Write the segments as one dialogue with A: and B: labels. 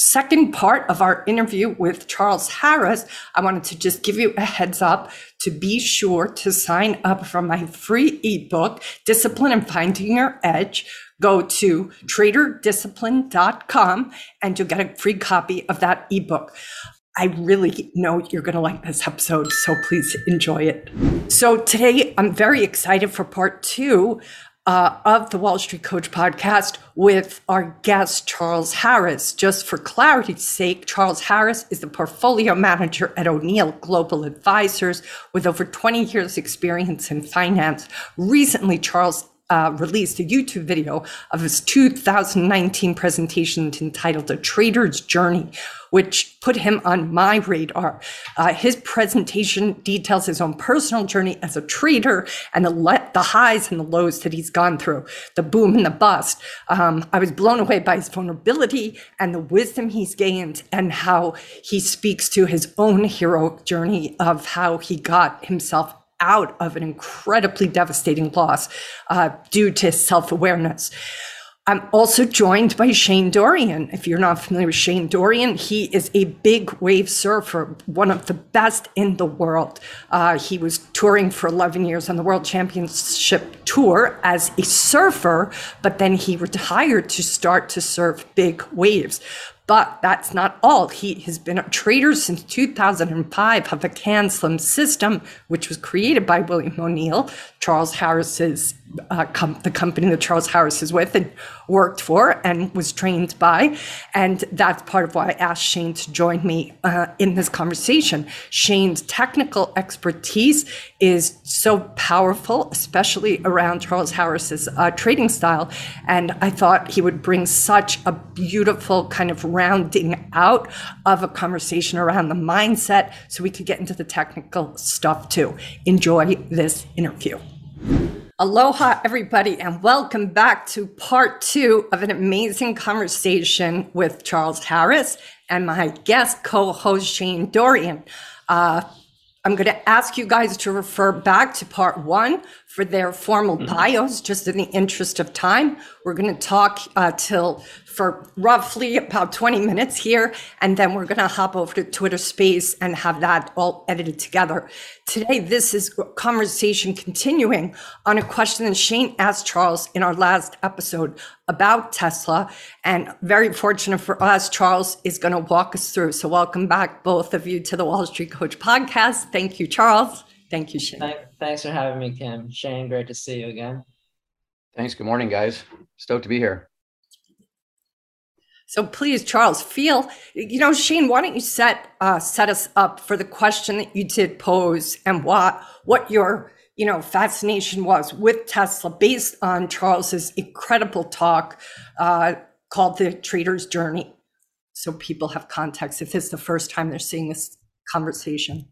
A: second part of our interview with Charles Harris, I wanted to just give you a heads up to be sure to sign up for my free ebook, Discipline and Finding Your Edge. Go to traderdiscipline.com and you'll get a free copy of that ebook. I really know you're going to like this episode, so please enjoy it. So, today I'm very excited for part two uh, of the Wall Street Coach podcast with our guest, Charles Harris. Just for clarity's sake, Charles Harris is the portfolio manager at O'Neill Global Advisors with over 20 years' experience in finance. Recently, Charles uh, released a YouTube video of his 2019 presentation entitled A Trader's Journey, which put him on my radar. Uh, his presentation details his own personal journey as a trader and the, le- the highs and the lows that he's gone through, the boom and the bust. Um, I was blown away by his vulnerability and the wisdom he's gained and how he speaks to his own heroic journey of how he got himself out of an incredibly devastating loss uh, due to self awareness. I'm also joined by Shane Dorian. If you're not familiar with Shane Dorian, he is a big wave surfer, one of the best in the world. Uh, he was touring for 11 years on the World Championship Tour as a surfer, but then he retired to start to surf big waves. But that's not all. He has been a trader since 2005 of the CAN SLIM system, which was created by William O'Neill, Charles Harris's uh, com- the company that Charles Harris is with and worked for and was trained by. And that's part of why I asked Shane to join me uh, in this conversation. Shane's technical expertise is so powerful, especially around Charles Harris's uh, trading style. And I thought he would bring such a beautiful kind of rounding out of a conversation around the mindset so we could get into the technical stuff too. Enjoy this interview. Aloha, everybody, and welcome back to part two of an amazing conversation with Charles Harris and my guest co host, Shane Dorian. Uh, I'm going to ask you guys to refer back to part one for their formal mm-hmm. bios, just in the interest of time. We're going to talk uh, till for roughly about 20 minutes here, and then we're going to hop over to Twitter Space and have that all edited together. Today, this is conversation continuing on a question that Shane asked Charles in our last episode about Tesla. And very fortunate for us, Charles is going to walk us through. So, welcome back, both of you, to the Wall Street Coach podcast. Thank you, Charles. Thank you, Shane.
B: Thanks for having me, Kim. Shane, great to see you again.
C: Thanks. Good morning, guys. Stoked to be here.
A: So please, Charles, feel you know, Shane. Why don't you set uh, set us up for the question that you did pose and what what your you know fascination was with Tesla based on Charles's incredible talk uh, called "The Trader's Journey," so people have context if it's the first time they're seeing this conversation.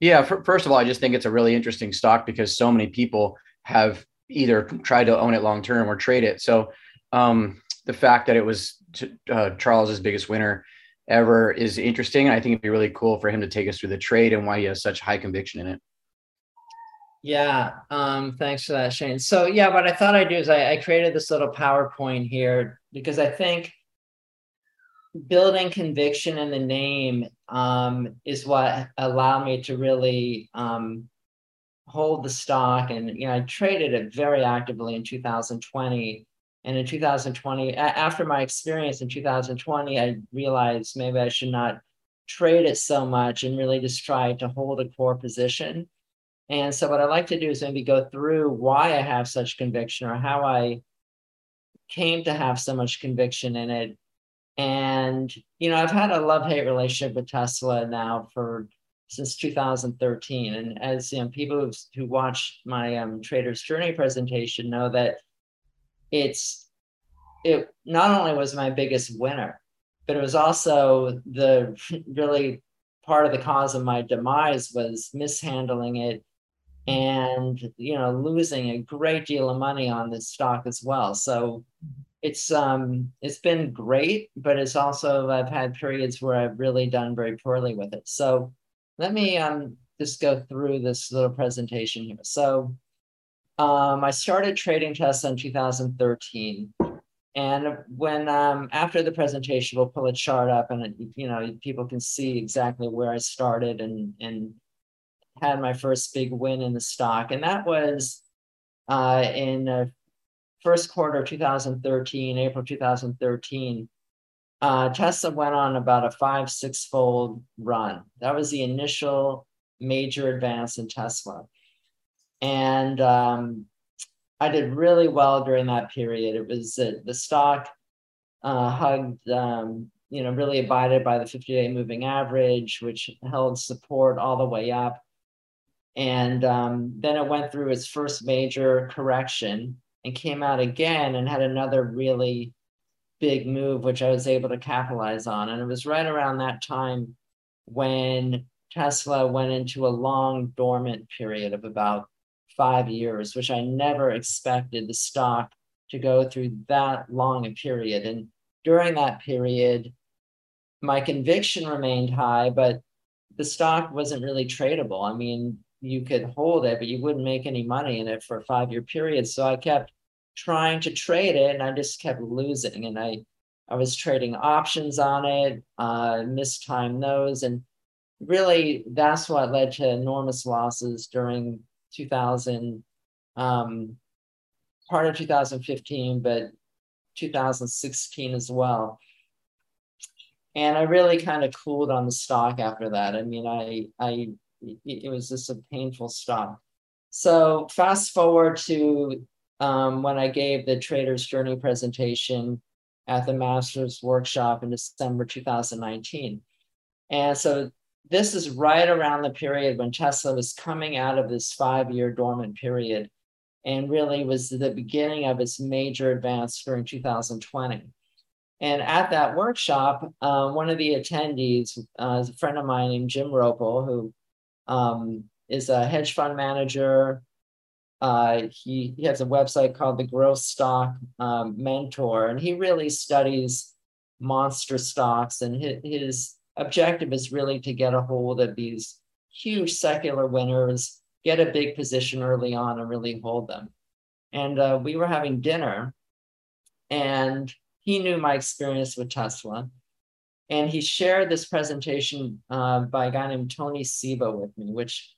C: Yeah, for, first of all, I just think it's a really interesting stock because so many people have either tried to own it long term or trade it. So um, the fact that it was uh, Charles's biggest winner ever is interesting. I think it'd be really cool for him to take us through the trade and why he has such high conviction in it.
B: Yeah, um, thanks for that, Shane. So yeah, what I thought I'd do is I, I created this little PowerPoint here because I think building conviction in the name um, is what allowed me to really um, hold the stock. And you know, I traded it very actively in 2020. And in 2020, after my experience in 2020, I realized maybe I should not trade it so much and really just try to hold a core position. And so, what I like to do is maybe go through why I have such conviction or how I came to have so much conviction in it and, you know, I've had a love hate relationship with Tesla now for since 2013. And as you know, people who watch my um, Trader's Journey presentation know that it's, it not only was my biggest winner, but it was also the really part of the cause of my demise was mishandling it and you know losing a great deal of money on this stock as well. So it's um it's been great but it's also i've had periods where i've really done very poorly with it. So let me um just go through this little presentation here. So um i started trading tesla in 2013 and when um, after the presentation, we'll pull a chart up, and you know people can see exactly where I started and and had my first big win in the stock, and that was uh, in the first quarter of 2013, April 2013. Uh, Tesla went on about a five six fold run. That was the initial major advance in Tesla, and um, I did really well during that period. It was uh, the stock uh, hugged, um, you know, really abided by the 50 day moving average, which held support all the way up. And um, then it went through its first major correction and came out again and had another really big move, which I was able to capitalize on. And it was right around that time when Tesla went into a long dormant period of about five years, which I never expected the stock to go through that long a period. And during that period, my conviction remained high, but the stock wasn't really tradable. I mean, you could hold it, but you wouldn't make any money in it for a five year period. So I kept trying to trade it and I just kept losing. And I, I was trading options on it, uh, mistimed those. And really, that's what led to enormous losses during 2000, um, part of 2015, but 2016 as well. And I really kind of cooled on the stock after that. I mean, I, I, it was just a painful stock. So fast forward to um, when I gave the Trader's Journey presentation at the Masters Workshop in December 2019. And so this is right around the period when Tesla was coming out of this five year dormant period and really was the beginning of its major advance during 2020. And at that workshop, uh, one of the attendees uh, is a friend of mine named Jim Roppel, who um, is a hedge fund manager. Uh, he, he has a website called the Growth Stock um, Mentor, and he really studies monster stocks. And his, his objective is really to get a hold of these huge secular winners, get a big position early on and really hold them. And uh, we were having dinner, and he knew my experience with Tesla. And he shared this presentation uh, by a guy named Tony Seba with me, which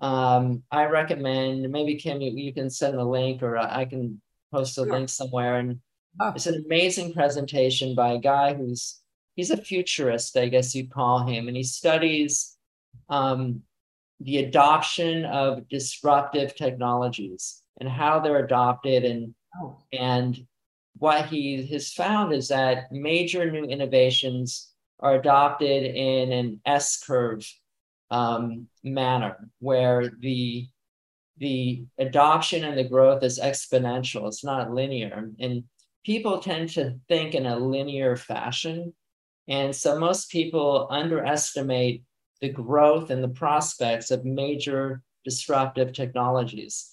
B: um, I recommend. Maybe Kim, you, you can send the link, or I can post a sure. link somewhere. And oh. it's an amazing presentation by a guy who's he's a futurist, I guess you'd call him, and he studies um, the adoption of disruptive technologies and how they're adopted and oh. and what he has found is that major new innovations are adopted in an S curve um, manner where the the adoption and the growth is exponential. It's not linear. And people tend to think in a linear fashion. And so most people underestimate the growth and the prospects of major disruptive technologies.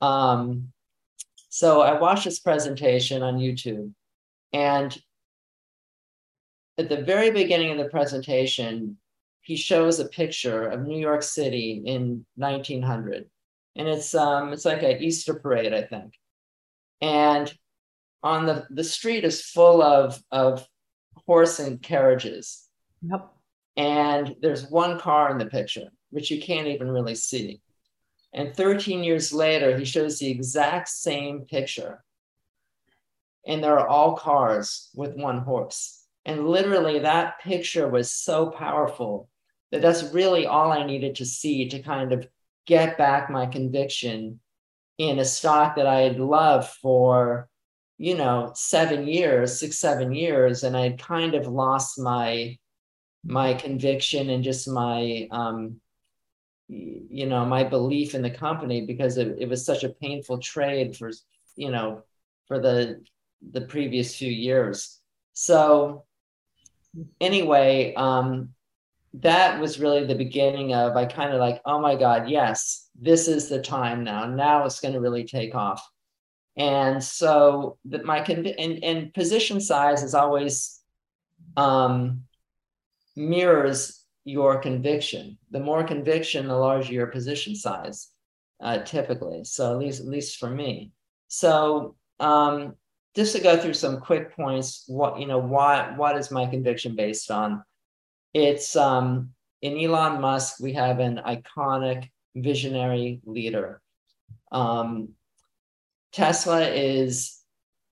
B: Um, so I watched this presentation on YouTube, and at the very beginning of the presentation, he shows a picture of New York City in 1900, and it's um, it's like an Easter parade, I think, and on the the street is full of of horse and carriages.
A: Yep.
B: And there's one car in the picture, which you can't even really see. And 13 years later, he shows the exact same picture. And there are all cars with one horse. And literally, that picture was so powerful that that's really all I needed to see to kind of get back my conviction in a stock that I had loved for you know seven years six seven years and i kind of lost my my conviction and just my um you know my belief in the company because it, it was such a painful trade for you know for the the previous few years so anyway, um, that was really the beginning of I kind of like, oh my God, yes, this is the time now. Now it's going to really take off. And so that my conv- and, and position size is always um, mirrors your conviction. The more conviction, the larger your position size, uh, typically. So at least at least for me. So um, just to go through some quick points, what you know, why what is my conviction based on? It's um, in Elon Musk, we have an iconic visionary leader. Um, Tesla is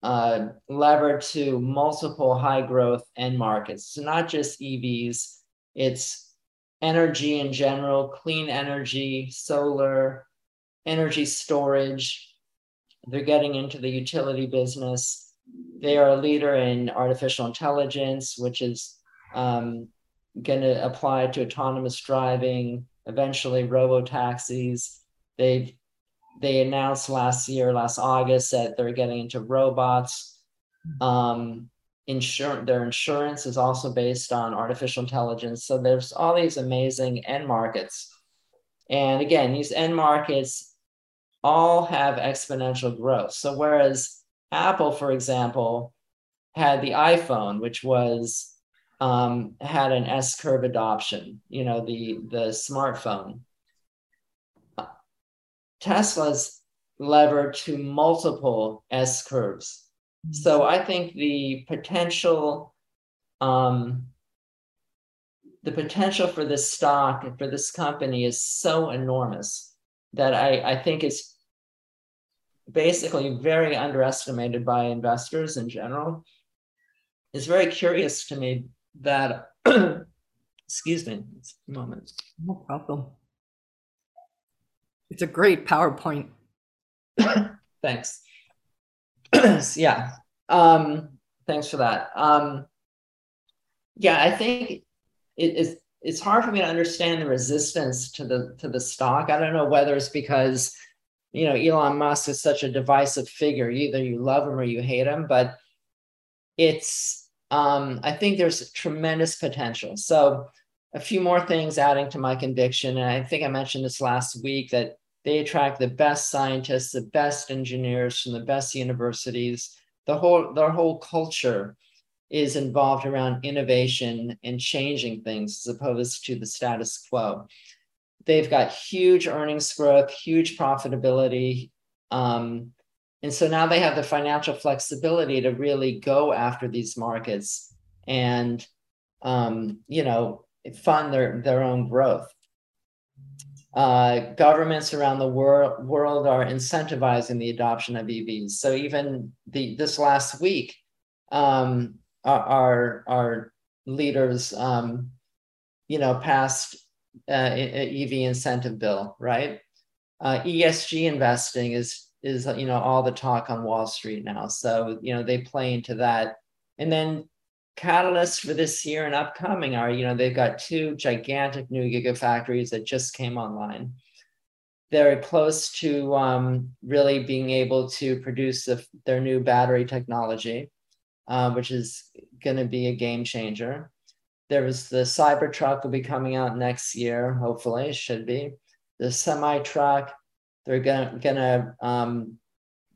B: uh, levered to multiple high growth end markets. So not just EVs, it's energy in general, clean energy, solar, energy storage. They're getting into the utility business. They are a leader in artificial intelligence, which is um, going to apply to autonomous driving, eventually robo taxis. They've they announced last year, last August, that they're getting into robots. Um, insur- their insurance is also based on artificial intelligence. So there's all these amazing end markets. And again, these end markets all have exponential growth. So whereas Apple, for example, had the iPhone, which was um, had an S curve adoption, you know, the the smartphone. Tesla's levered to multiple S curves. So I think the potential, um, the potential for this stock and for this company is so enormous that I, I think it's basically very underestimated by investors in general. It's very curious to me that, excuse me, a moment.
A: No problem. It's a great PowerPoint.
B: Thanks. yeah. Um, thanks for that. Um, yeah, I think it is it's hard for me to understand the resistance to the to the stock. I don't know whether it's because you know Elon Musk is such a divisive figure. Either you love him or you hate him, but it's um, I think there's tremendous potential. So a few more things adding to my conviction, and I think I mentioned this last week that they attract the best scientists, the best engineers from the best universities. The whole their whole culture is involved around innovation and changing things as opposed to the status quo. They've got huge earnings growth, huge profitability. Um, and so now they have the financial flexibility to really go after these markets and, um, you know, fund their, their own growth. Uh, governments around the wor- world are incentivizing the adoption of EVs. So even the this last week, um, our our leaders, um, you know, passed uh, EV incentive bill, right? Uh, ESG investing is is you know all the talk on Wall Street now. So you know they play into that, and then catalysts for this year and upcoming are, you know, they've got two gigantic new gigafactories that just came online. They're close to um, really being able to produce the, their new battery technology, uh, which is going to be a game changer. There was the Cybertruck will be coming out next year, hopefully, should be. The semi truck, they're going to um,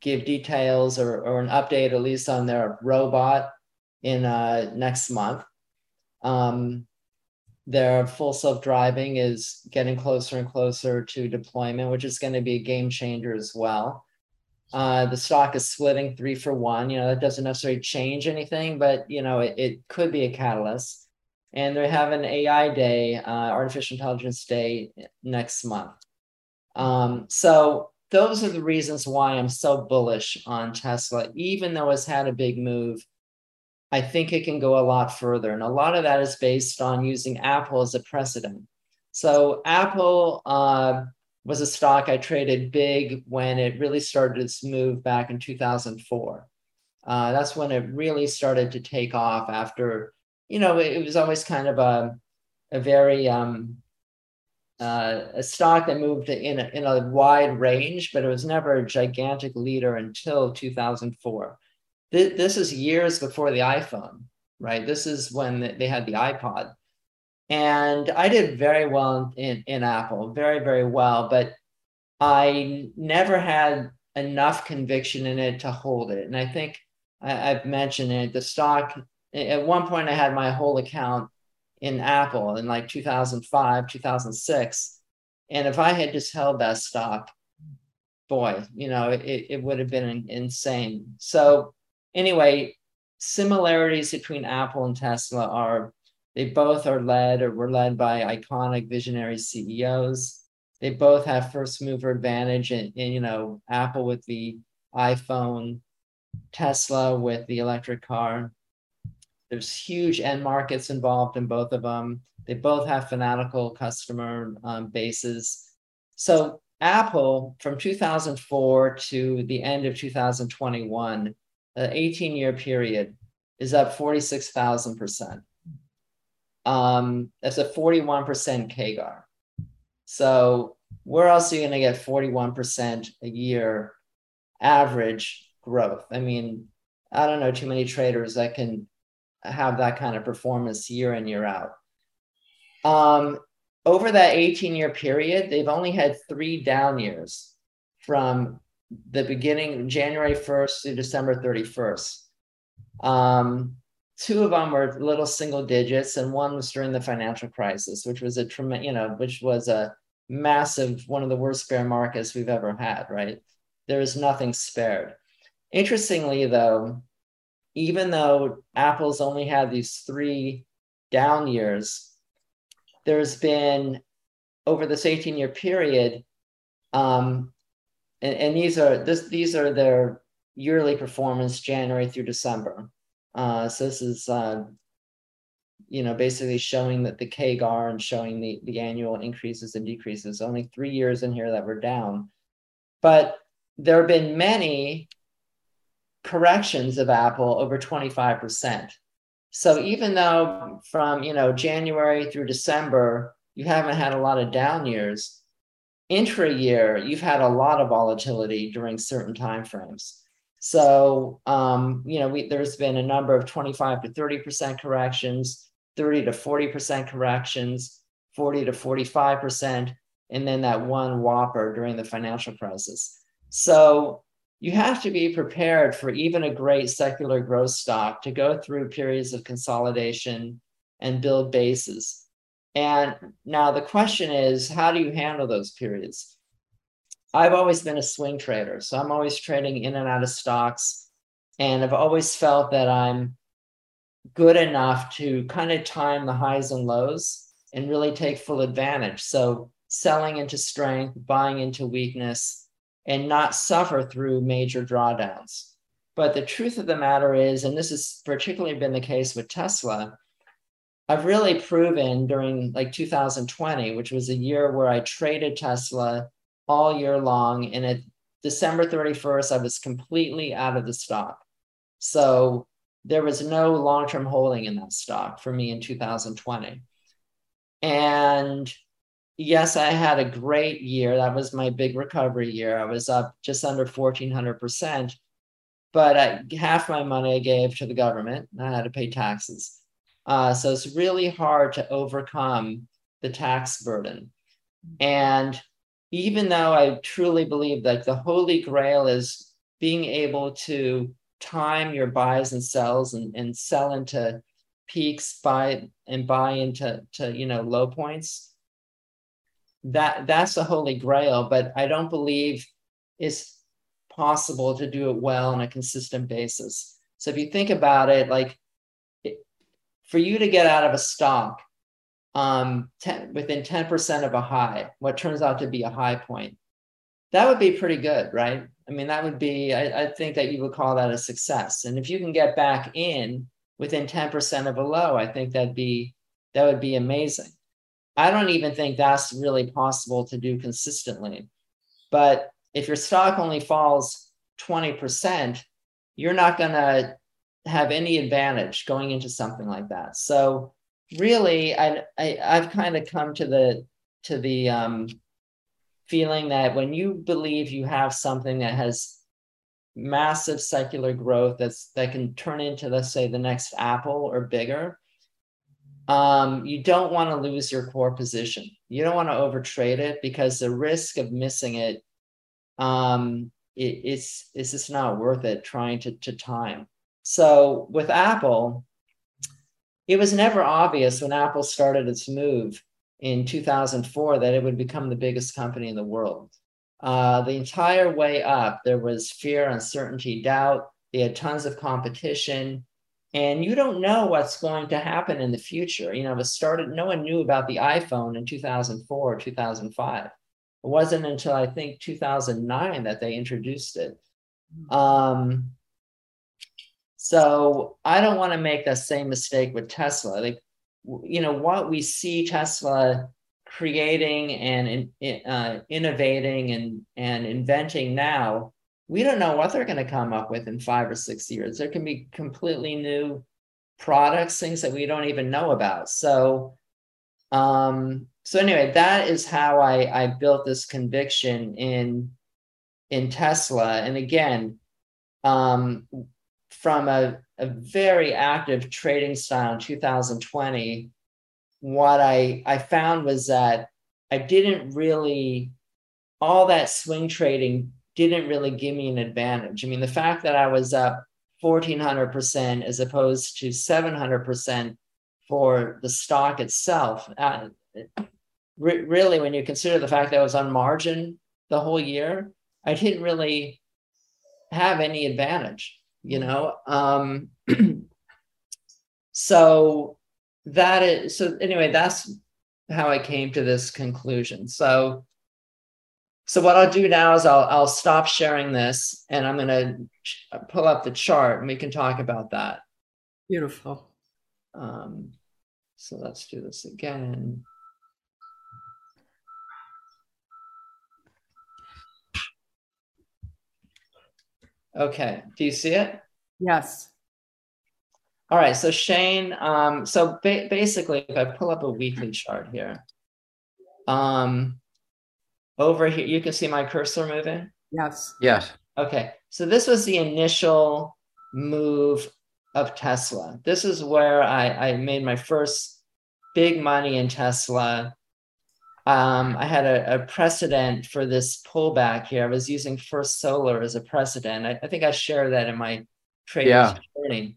B: give details or, or an update at least on their robot in uh, next month. Um, their full self driving is getting closer and closer to deployment, which is going to be a game changer as well. Uh, the stock is splitting three for one. You know, that doesn't necessarily change anything, but you know, it, it could be a catalyst. And they have an AI day, uh, artificial intelligence day next month. Um, so those are the reasons why I'm so bullish on Tesla, even though it's had a big move I think it can go a lot further. And a lot of that is based on using Apple as a precedent. So, Apple uh, was a stock I traded big when it really started its move back in 2004. Uh, that's when it really started to take off after, you know, it, was always kind of a, a very, um, uh, a stock that moved in a, in a wide range, but it was never a gigantic leader until 2004 th- this is years before the iPhone. right? This is when they had the iPod. And I did very well in, in Apple, very, very well, but I never had enough conviction in it to hold it. And I think I, have mentioned it, the stock, at one point I had my whole account in Apple in like 2005, 2006. And if I had just held that stock, boy, you know, it, it would have been insane. So, anyway, similarities between Apple and Tesla are they both are led or were led by iconic visionary CEOs. They both have first mover advantage in, in you know, Apple with the iPhone, Tesla with the electric car. There's huge end markets involved in both of them. They both have fanatical customer um, bases. So Apple from 2004 to the end of 2021, an 18 year period, is up 46,000%. Um, that's a 41% CAGR. So, where else are you going to get 41% a year average growth? I mean, I don't know too many traders that can have that kind of performance year in, year out. Um, over that 18 year period, they've only had three down years from the beginning, January 1st to December 31st. Um, two of them were little single digits, and one was during the financial crisis, which was a tremendous, you know, which was a massive, one of the worst bear markets we've ever had, right? There is nothing spared. Interestingly, though, even though Apple's only had these three down years, there's been over this 18 year period, um, and, and, these are this these are their yearly performance January through December. Uh, so this is uh, you know basically showing that the CAGR and showing the the annual increases and decreases. Only three years in here that were down, but there have been many corrections of Apple over 25 percent. So even though from you know January through December you haven't had a lot of down years, intra year you've had a lot of volatility during certain time frames. So um, you know we, there's been a number of 25 to 30 percent corrections, 30 to 40 percent corrections, 40 to 45 percent, and then that one whopper during the financial crisis. So you have to be prepared for even a great secular growth stock to go through periods of consolidation and build bases. And now the question is, how do you handle those periods? I've always been a swing trader, so I'm always trading in and out of stocks. And I've always felt that I'm good enough to kind of time the highs and lows and really take full advantage. So selling into strength, buying into weakness, and not suffer through major drawdowns. But the truth of the matter is, and this has particularly been the case with Tesla, I've really proven during like 2020, which was a year where I traded Tesla all year long. And at December 31st, I was completely out of the stock. So there was no long term holding in that stock for me in 2020. And yes, I had a great year. That was my big recovery year. I was up just under 1400%. But I, half my money I gave to the government. I had to pay taxes. Uh, so it's really hard to overcome the tax burden. And even though I truly believe that the holy grail is being able to time your buys and sells and, and sell into peaks, buy and buy into to, you know low points, that that's the holy grail but i don't believe it's possible to do it well on a consistent basis so if you think about it like for you to get out of a stock um, ten, within 10% of a high what turns out to be a high point that would be pretty good right? I mean that would be I, I think that you would call that a success. And if you can get back in within 10% of a low i think that'd be that would be amazing. I don't even think that's really possible to do consistently. But if your stock only falls 20%, you're not going to have any advantage going into something like that. So really, I, I have kind of come to the to the um, feeling that when you believe you have something that has massive secular growth that's that can turn into let's say the next apple or bigger um, you don't want to lose your core position you don't want to overtrade it because the risk of missing it um, it, it's it's just not worth it trying to, to time so with apple it was never obvious when apple started its move in 2004 that it would become the biggest company in the world uh, the entire way up, there was fear, uncertainty, doubt. They had tons of competition. And you don't know what's going to happen in the future. You know, it started, no one knew about the iPhone in 2004 or 2005. It wasn't until I think 2009 that they introduced it. Um, so I don't want to make that same mistake with Tesla. Like, you know, what we see Tesla creating and uh, innovating and, and inventing now, we don't know what they're going to come up with in five or six years. There can be completely new products, things that we don't even know about. So, um, so anyway, that is how I, I built this conviction in in Tesla. And again, um, from a, a very active trading style in 2020, what I, I found was that I didn't really, all that swing trading didn't really give me an advantage. I mean, the fact that I was up 1400% as opposed to 700% for the stock itself, uh, re- really, when you consider the fact that I was on margin the whole year, I didn't really have any advantage, you know? Um, so that is so anyway that's how i came to this conclusion. So so what i'll do now is i'll i'll stop sharing this and i'm going to pull up the chart and we can talk about that.
A: Beautiful.
B: Um so let's do this again okay do you see it
A: yes
B: all right, so Shane, um, so ba- basically, if I pull up a weekly chart here, um, over here, you can see my cursor moving.
A: Yes.
C: Yes.
B: Okay, so this was the initial move of Tesla. This is where I, I made my first big money in Tesla. Um, I had a, a, precedent for this pullback here. I was using First Solar as a precedent. I, I think I shared that in my trading yeah. journey.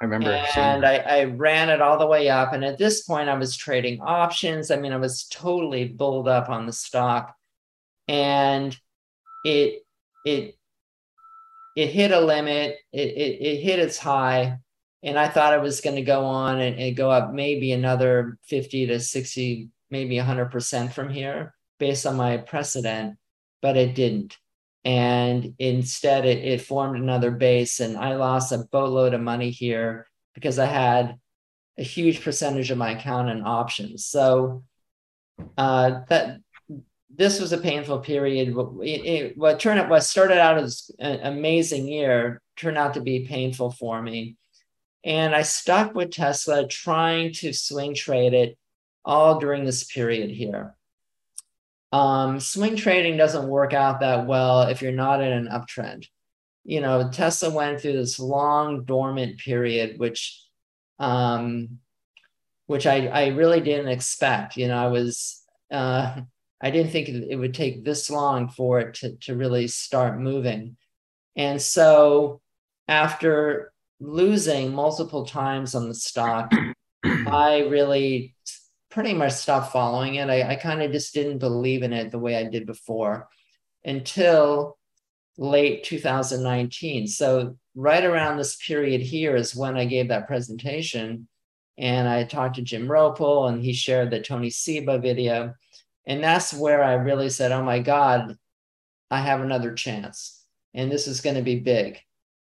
C: I remember.
B: And I, I, ran it all the way up. And at this point, I was trading options. I mean, I was totally bulled up on the stock. And it it it hit a limit, it, it, it hit its high. And I thought it was going to go on and, and go up maybe another 50 to 60, maybe 100% from here based on my precedent, but it didn't. And instead it, it formed another base and i lost a boatload of money here because i had a huge percentage of my account in options. So uh, that this was a painful period. It, it, what turned out what started out as an amazing year turned out to be painful for me. And i stuck with tesla trying to swing trade it all during this period here um, swing trading doesn't work out that well if you're not in an uptrend. You know, Tesla went through this long dormant period, which, um, which I, I really didn't expect. You know, I was, uh, I didn't think it would take this long for it to, to really start moving. And so after losing multiple times on the stock, I really pretty much stopped following it. I, I kind of just didn't believe in it the way I did before until late 2019. So, right around this period here is when I gave that presentation. And I talked to Jim Roppel, and he shared the Tony Seba video. And that's where I really said, Oh my God, I have another chance. And this is going to be big.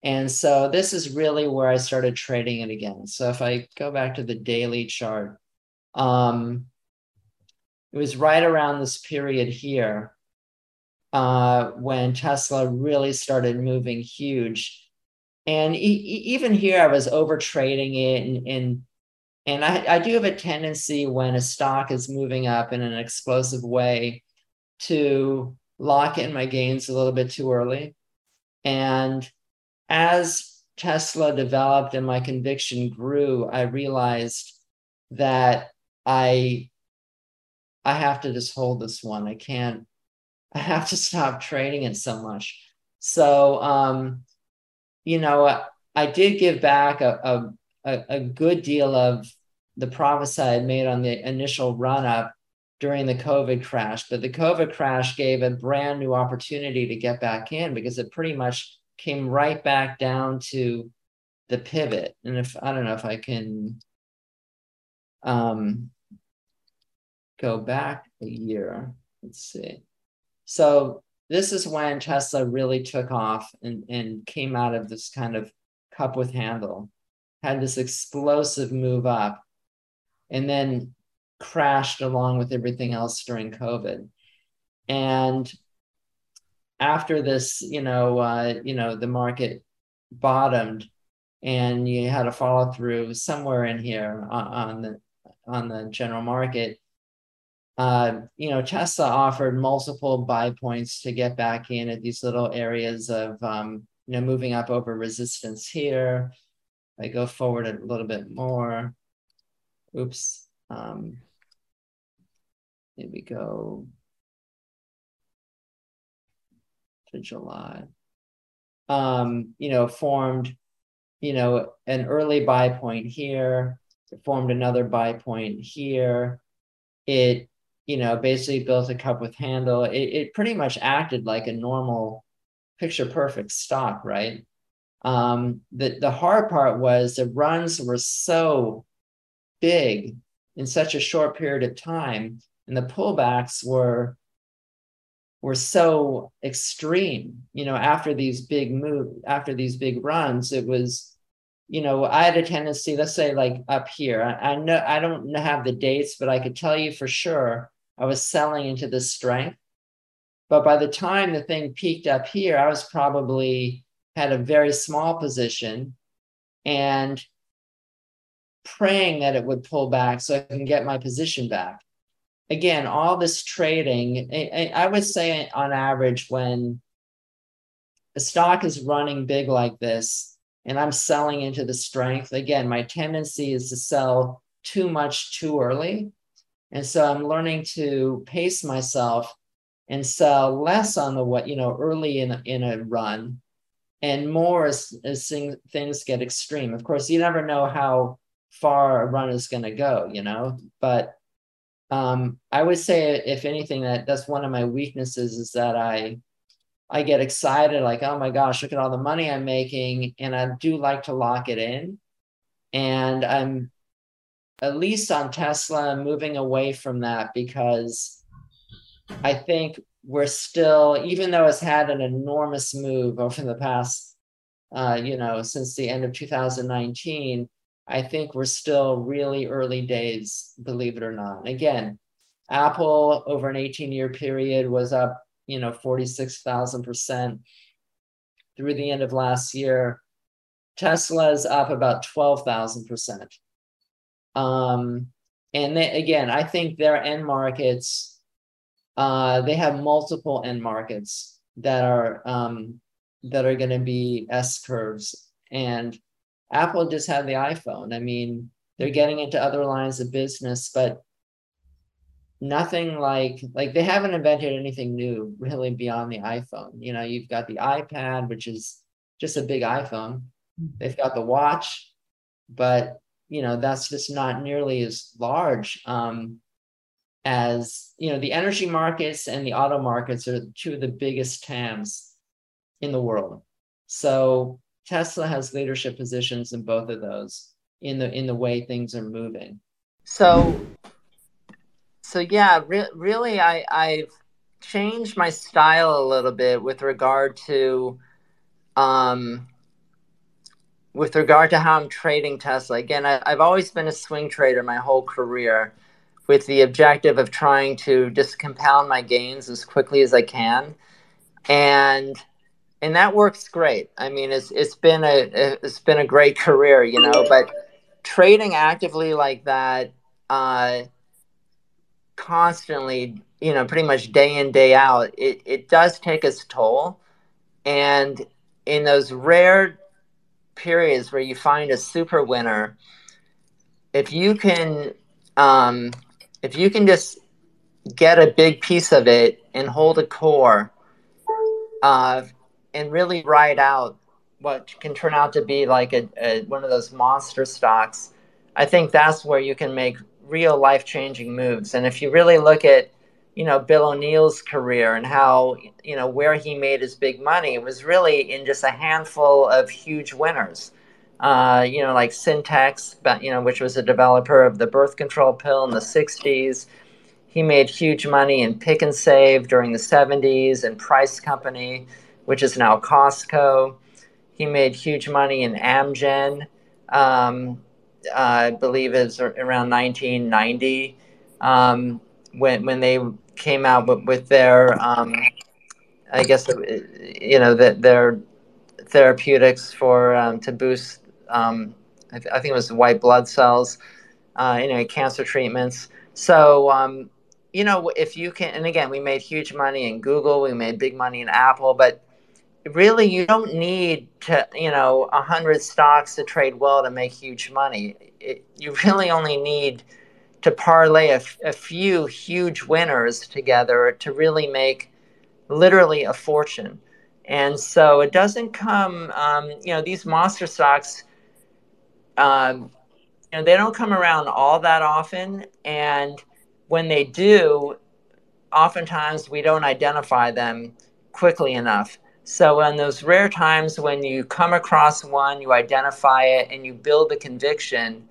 B: And so, this is really where I started trading it again. So, if I go back to the daily chart, um, it was right around this period here uh, when Tesla really started moving huge. And e- even here, I was over trading it. And, and, and I, I do have a tendency when a stock is moving up in an explosive way to lock in my gains a little bit too early. And as Tesla developed and my conviction grew, I realized that I I have to just hold this one. I can't I have to stop trading it so much. So um, you know, I did give back a, a, a good deal of the profits I had made on the initial run up during the COVID crash. But the COVID crash gave a brand new opportunity to get back in because it pretty much came right back down to the pivot. And if I don't know if I can um, go back a year, let's see. So this is when Tesla really took off and, and came out of this kind of cup with handle, had this explosive move up, and then crashed along with everything else during COVID. And after this, you know, uh, you know, the market bottomed, and you had a follow through somewhere in here on, on the on the general market. Uh, you know, Tesla offered multiple buy points to get back in at these little areas of, um, you know, moving up over resistance here. I go forward a little bit more. Oops. Um, maybe go to July. Um, you know, formed, you know, an early buy point here, formed another buy point here. It, you know, basically built a cup with handle. It, it pretty much acted like a normal picture perfect stock, right? Um, the, the hard part was the runs were so big in such a short period of time and the pullbacks were were so extreme you know after these big move after these big runs it was you know i had a tendency let's say like up here I, I know i don't have the dates but i could tell you for sure i was selling into the strength but by the time the thing peaked up here i was probably had a very small position and praying that it would pull back so I can get my position back. Again, all this trading, I would say on average, when a stock is running big like this and I'm selling into the strength, again, my tendency is to sell too much too early. And so I'm learning to pace myself and sell less on the what, you know, early in, in a run and more as, as things, things get extreme. Of course, you never know how far a run is going to go, you know. But um, I would say, if anything, that that's one of my weaknesses is that I I get excited, like, oh my gosh, look at all the money I'm making, and I do like to lock it in. And I'm at least on Tesla moving away from that because I think we're still, even though it's had an enormous move over the past, uh, you know, since the end of 2019, I think we're still really early days, believe it or not. Again, Apple over an 18 year period was up, you know, 46,000% through the end of last year. Tesla is up about 12,000%. Um, and they, again, I think their end markets, uh, they have multiple end markets that are um, that are going to be S curves. And Apple just had the iPhone. I mean, they're getting into other lines of business, but nothing like like they haven't invented anything new really beyond the iPhone. You know, you've got the iPad, which is just a big iPhone. They've got the watch, but you know that's just not nearly as large um, as you know the energy markets and the auto markets are two of the biggest TAMs in the world. So Tesla has leadership positions in both of those in the in the way things are moving.
D: So, so yeah, re- really, I I've changed my style a little bit with regard to, um, with regard to how I'm trading Tesla. Again, I, I've always been a swing trader my whole career, with the objective of trying to just compound my gains as quickly as I can, and and that works great. I mean, it's it's been a it's been a great career, you know. But trading actively like that, uh, constantly, you know, pretty much day in day out, it it does take its toll, and
B: in those rare periods where you find a super winner, if you can, um, if you can just get a big piece of it and hold a core, uh, and really ride out what can turn out to be like a, a, one of those monster stocks, I think that's where you can make real life changing moves. And if you really look at, you know, Bill O'Neil's career and how, you know, where he made his big money, it was really in just a handful of huge winners. Uh, you know, like Syntex, you know, which was a developer of the birth control pill in the 60s. He made huge money in Pic 'N' Save during the 70s and Price Company, which is now Costco. He made huge money in Amgen, um, I believe is around 1990 um, when when they came out with, with their, um, I guess you know that their therapeutics for um, to boost. Um, I, th- I, think it was white blood cells. Uh, anyway, cancer treatments. So um, you know, if you can, and again, we made huge money in Google, we made big money in Apple, but really you don't need to you know a hundred stocks to trade well to make huge money. It, you really only need to parlay a, a few huge winners together to really make literally a fortune. And so it doesn't come um, you know these monster stocks um, you know they don't come around all that often. And when they do oftentimes we don't identify them quickly enough so, in those rare times when you come across one, you identify it, and you build the conviction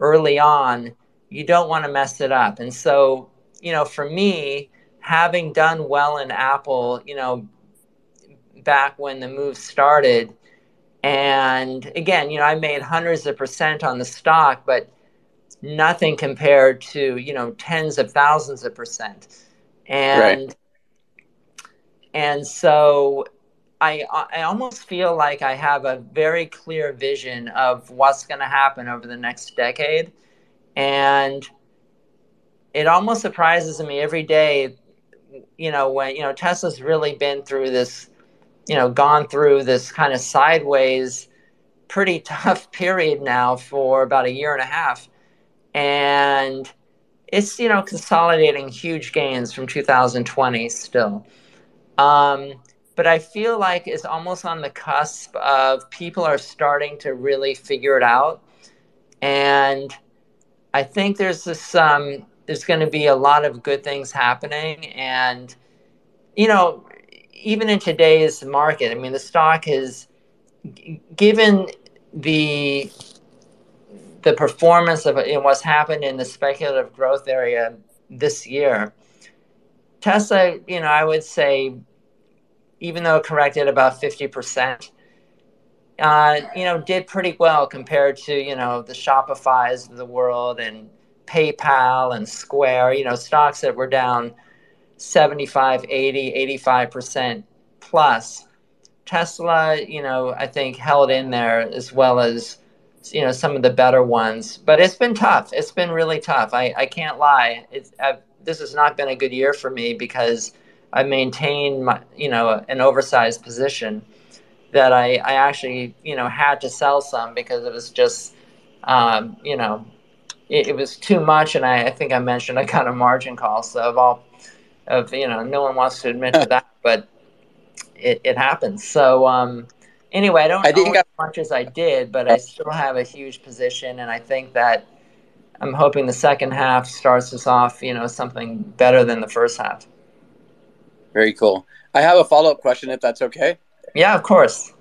B: early on, you don't want to mess it up. And so, you know, for me, having done well in Apple, you know, back when the move started, and again, you know, I made hundreds of percent on the stock, but nothing compared to, you know, tens of thousands of percent. And right. and so I, I almost feel like I have a very clear vision of what's going to happen over the next decade. And it almost surprises me every day, you know, when, you know, Tesla's really been through this, you know, gone through this kind of sideways, pretty tough period now for about a year and a half. And it's, you know, consolidating huge gains from 2020 still. Um, but I feel like it's almost on the cusp of people are starting to really figure it out. And I think there's this um, there's going to be a lot of good things happening. And you know, even in today's market, I mean, the stock is given the the performance of you know, what's happened in the speculative growth area this year. Tesla, you know, I would say even though corrected about 50%, uh, you know, did pretty well compared to, you know, the Shopify's of the world and PayPal and Square, you know, stocks that were down 75, 80, 85% plus. Tesla, you know, I think held in there as well as, you know, some of the better ones. But it's been tough. It's been really tough. I, I can't lie. It's, I've, this has not been a good year for me because – I maintained my, you know, an oversized position that I, I actually, you know, had to sell some because it was just, um, you know, it, it, was too much. And I, I think I mentioned I got a margin call. So of all of, you know, no one wants to admit to that, but it, it happens. So, um, anyway, I don't I know as much as I did, but I still have a huge position. And I think that I'm hoping the second half starts us off, you know, something better than the first half.
C: Very cool. I have a follow up question, if that's okay.
B: Yeah, of course.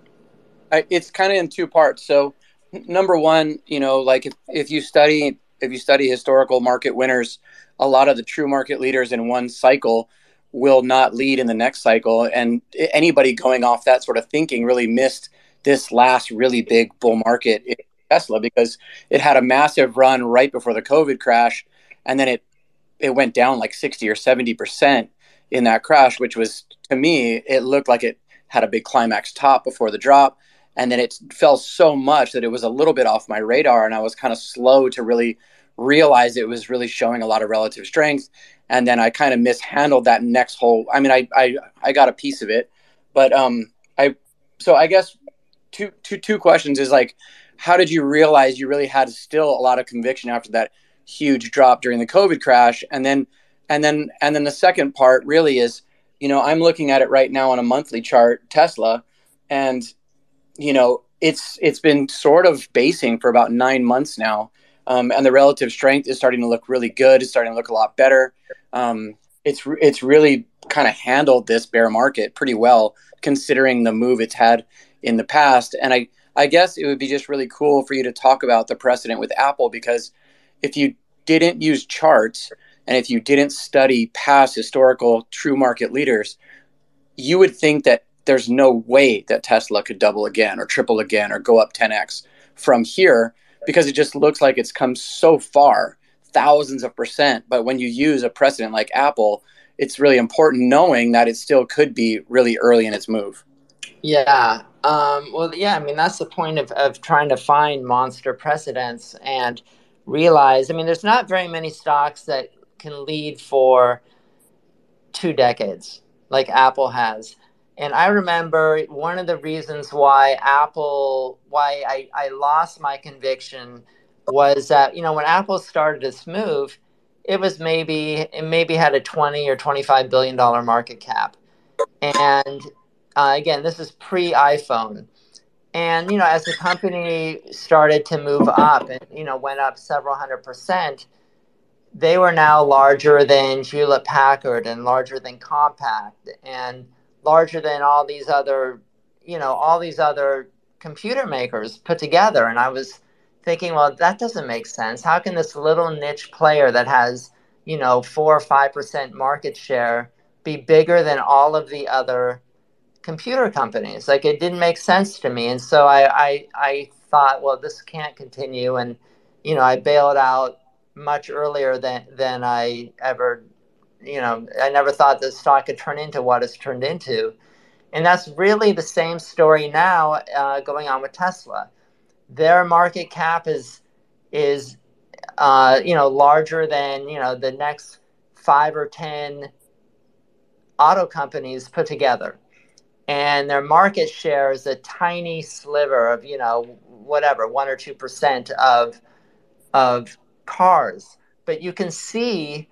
C: I, it's kind of in two parts. So, number one, you know, like if, if you study if you study historical market winners, a lot of the true market leaders in one cycle will not lead in the next cycle, and anybody going off that sort of thinking really missed this last really big bull market in Tesla because it had a massive run right before the COVID crash, and then it it went down like sixty or seventy percent in that crash, which was to me, it looked like it had a big climax top before the drop. And then it fell so much that it was a little bit off my radar. And I was kind of slow to really realize it was really showing a lot of relative strength. And then I kind of mishandled that next whole. I mean, I, I, I got a piece of it, but um, I, so I guess two two two questions is like, how did you realize you really had still a lot of conviction after that huge drop during the COVID crash, and then and then and then the second part really is, you know, I'm looking at it right now on a monthly chart, Tesla, and you know it's it's been sort of basing for about nine months now, um, and the relative strength is starting to look really good. It's starting to look a lot better. Um, it's it's really kind of handled this bear market pretty well, considering the move it's had in the past. And I I guess it would be just really cool for you to talk about the precedent with Apple because if you didn't use charts and if you didn't study past historical true market leaders, you would think that there's no way that Tesla could double again or triple again or go up 10x from here because it just looks like it's come so far, thousands of percent. But when you use a precedent like Apple, it's really important knowing that it still could be really early in its move.
B: Yeah. Um, well, yeah, I mean, that's the point of, of trying to find monster precedents and realize, I mean, there's not very many stocks that can lead for two decades like Apple has. And I remember one of the reasons why Apple, why I, I lost my conviction was that, you know, when Apple started its move, it was maybe, it maybe had a 20 or $25 billion market cap. And uh, again, this is pre iPhone. And, you know, as the company started to move up and, you know, went up several hundred percent, they were now larger than Hewlett Packard and larger than Compaq And, larger than all these other, you know, all these other computer makers put together. And I was thinking, well, that doesn't make sense. How can this little niche player that has, you know, four or five percent market share be bigger than all of the other computer companies? Like it didn't make sense to me. And so I, I, I thought, well, this can't continue. And, you know, I bailed out much earlier than, than I ever you know, I never thought the stock could turn into what it's turned into. And that's really the same story now uh, going on with Tesla. Their market cap is is uh, you know larger than you know the next five or ten auto companies put together, and their market share is a tiny sliver of you know whatever one or two percent of of cars. But you can see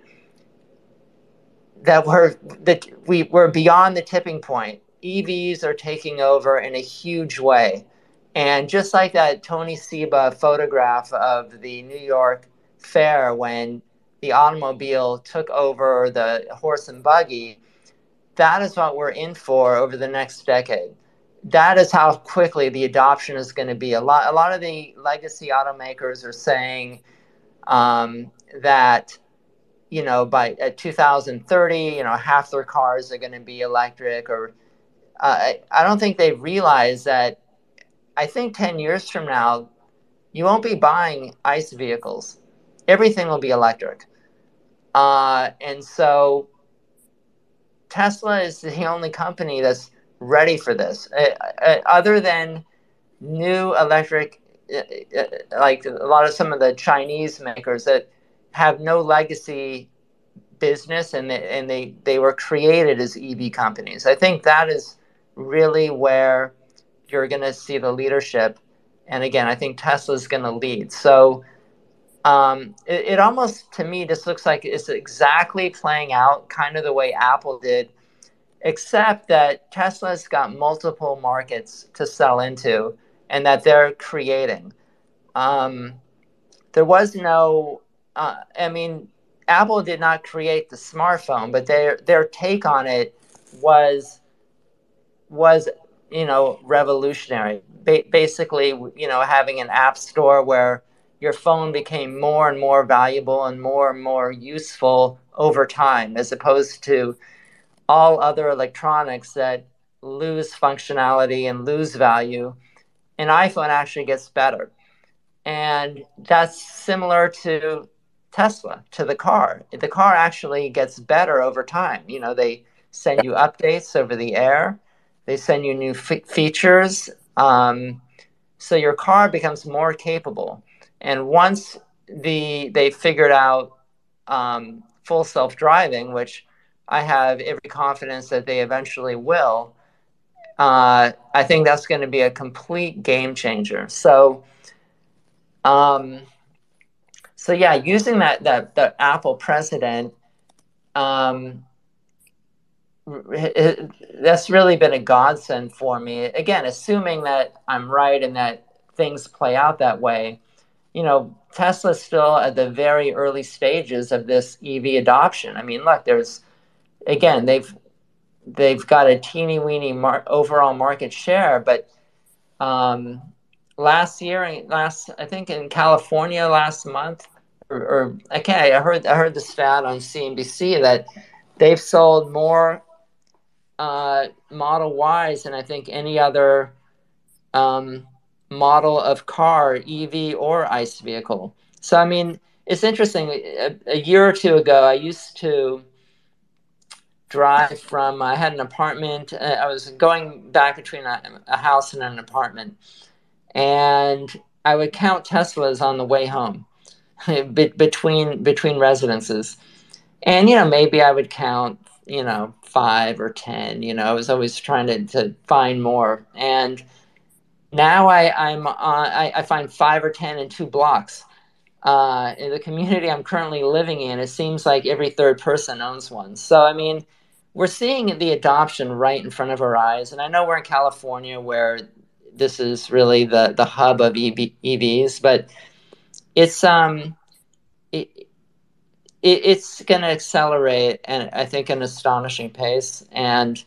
B: that we're that we we're beyond the tipping point. EVs are taking over in a huge way. And just like that Tony Seba photograph of the New York Fair when the automobile took over the horse and buggy, that is what we're in for over the next decade. That is how quickly the adoption is going to be. A lot, a lot of the legacy automakers are saying um, that you know, by at 2030, you know, half their cars are going to be electric. Or uh, I, I don't think they realize that. I think 10 years from now, you won't be buying ICE vehicles. Everything will be electric. Uh, and so Tesla is the only company that's ready for this. Uh, uh, other than new electric, uh, uh, like a lot of some of the Chinese makers that have no legacy business and they, and they, they were created as EV companies. I think that is really where you're going to see the leadership. And again, I think Tesla is going to lead. So um, it, it almost, to me, just looks like it's exactly playing out kind of the way Apple did, except that Tesla's got multiple markets to sell into and that they're creating. Um, there was no uh, I mean, Apple did not create the smartphone, but their their take on it was was you know revolutionary. Ba- basically, you know, having an app store where your phone became more and more valuable and more and more useful over time, as opposed to all other electronics that lose functionality and lose value. An iPhone actually gets better. And that's similar to Tesla to the car. The car actually gets better over time. You know, they send you updates over the air, they send you new f- features. Um, so your car becomes more capable. And once the they figured out um, full self driving, which I have every confidence that they eventually will, uh, I think that's going to be a complete game changer. So, um, so yeah, using that that the Apple precedent, um, it, that's really been a godsend for me. Again, assuming that I'm right and that things play out that way. You know, Tesla's still at the very early stages of this EV adoption. I mean, look, there's again, they've they've got a teeny weeny mar- overall market share, but um, last year, last I think in California last month, or, or okay, I heard I heard the stat on CNBC that they've sold more uh, Model Ys than I think any other um, model of car, EV or ICE vehicle. So I mean, it's interesting. A, a year or two ago, I used to drive from i had an apartment uh, i was going back between a, a, house and an apartment. And i would count teslas on the way home between between residences. And you know maybe i would count you know five or ten you know i was always trying to, to find more. And now i i'm on I, I find five or ten in two blocks. Uh, in the community i'm currently living in it seems like every third person owns one. So i mean we're seeing the adoption right in front of our eyes. And I know we're in California where this is really the, the hub of EV, EVs, but it's um it, it it's going to accelerate and I think an astonishing pace. And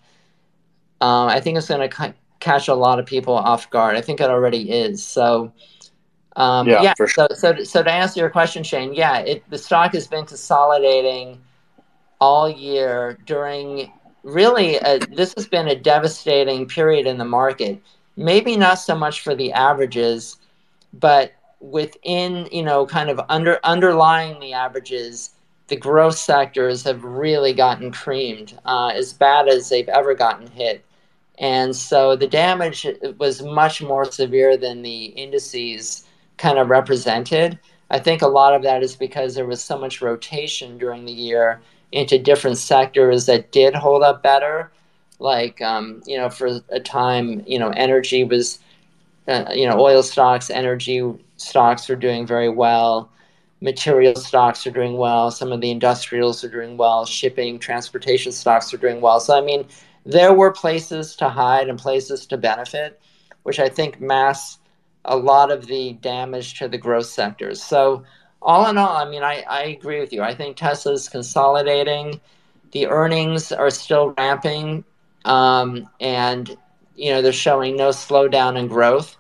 B: um, I think it's going to c- catch a lot of people off guard. I think it already is. So. Um, yeah, yeah. Sure. So, so, so to answer your question, Shane, yeah, it, the stock has been consolidating all year during really a, this has been a devastating period in the market. Maybe not so much for the averages but within you know kind of under underlying the averages the growth sectors have really gotten creamed uh, as bad as they've ever gotten hit. And so the damage was much more severe than the indices kind of represented. I think a lot of that is because there was so much rotation during the year into different sectors that did hold up better. Like, um, you know, for a time, you know, energy was, uh, you know, oil stocks, energy stocks were doing very well. Material stocks are doing well. Some of the industrials are doing well. Shipping, transportation stocks are doing well. So, I mean, there were places to hide and places to benefit, which I think masks a lot of the damage to the growth sectors. So, all in all, I mean, I, I agree with you. I think Tesla's consolidating. The earnings are still ramping, um, and you know they're showing no slowdown in growth.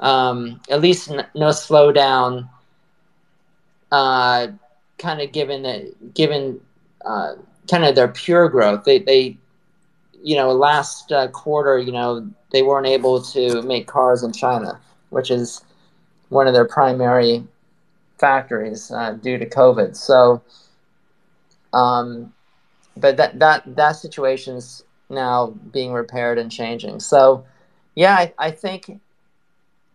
B: Um, at least n- no slowdown. Uh, kind of given that, given uh, kind of their pure growth, they they, you know, last uh, quarter, you know, they weren't able to make cars in China, which is one of their primary factories uh, due to COVID. So, um, but that that that situation's now being repaired and changing. So, yeah, I, I think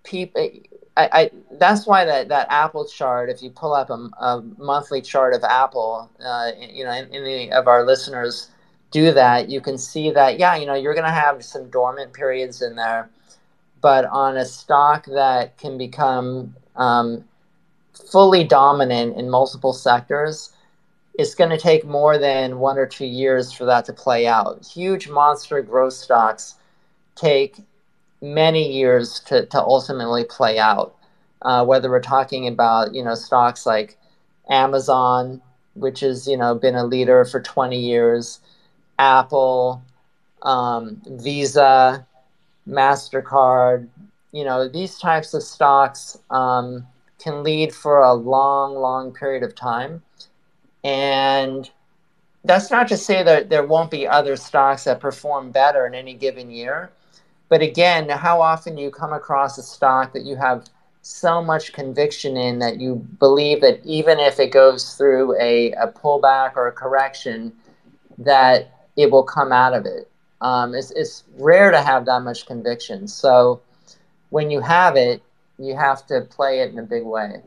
B: people. I, I, that's why that, that Apple chart, if you pull up a, a monthly chart of Apple, uh, you know, any of our listeners do that, you can see that, yeah, you know, you're going to have some dormant periods in there, but on a stock that can become um, fully dominant in multiple sectors, it's going to take more than one or two years for that to play out. Huge monster growth stocks take many years to, to ultimately play out. Uh, whether we're talking about you know stocks like Amazon, which has you know been a leader for 20 years, Apple, um, Visa, Mastercard, you know these types of stocks um, can lead for a long, long period of time. And that's not to say that there won't be other stocks that perform better in any given year. But again, how often do you come across a stock that you have so much conviction in that you believe that even if it goes through a, a pullback or a correction, that it will come out of it? Um, it's, it's rare to have that much conviction. So when you have it, you have to play it in a big way.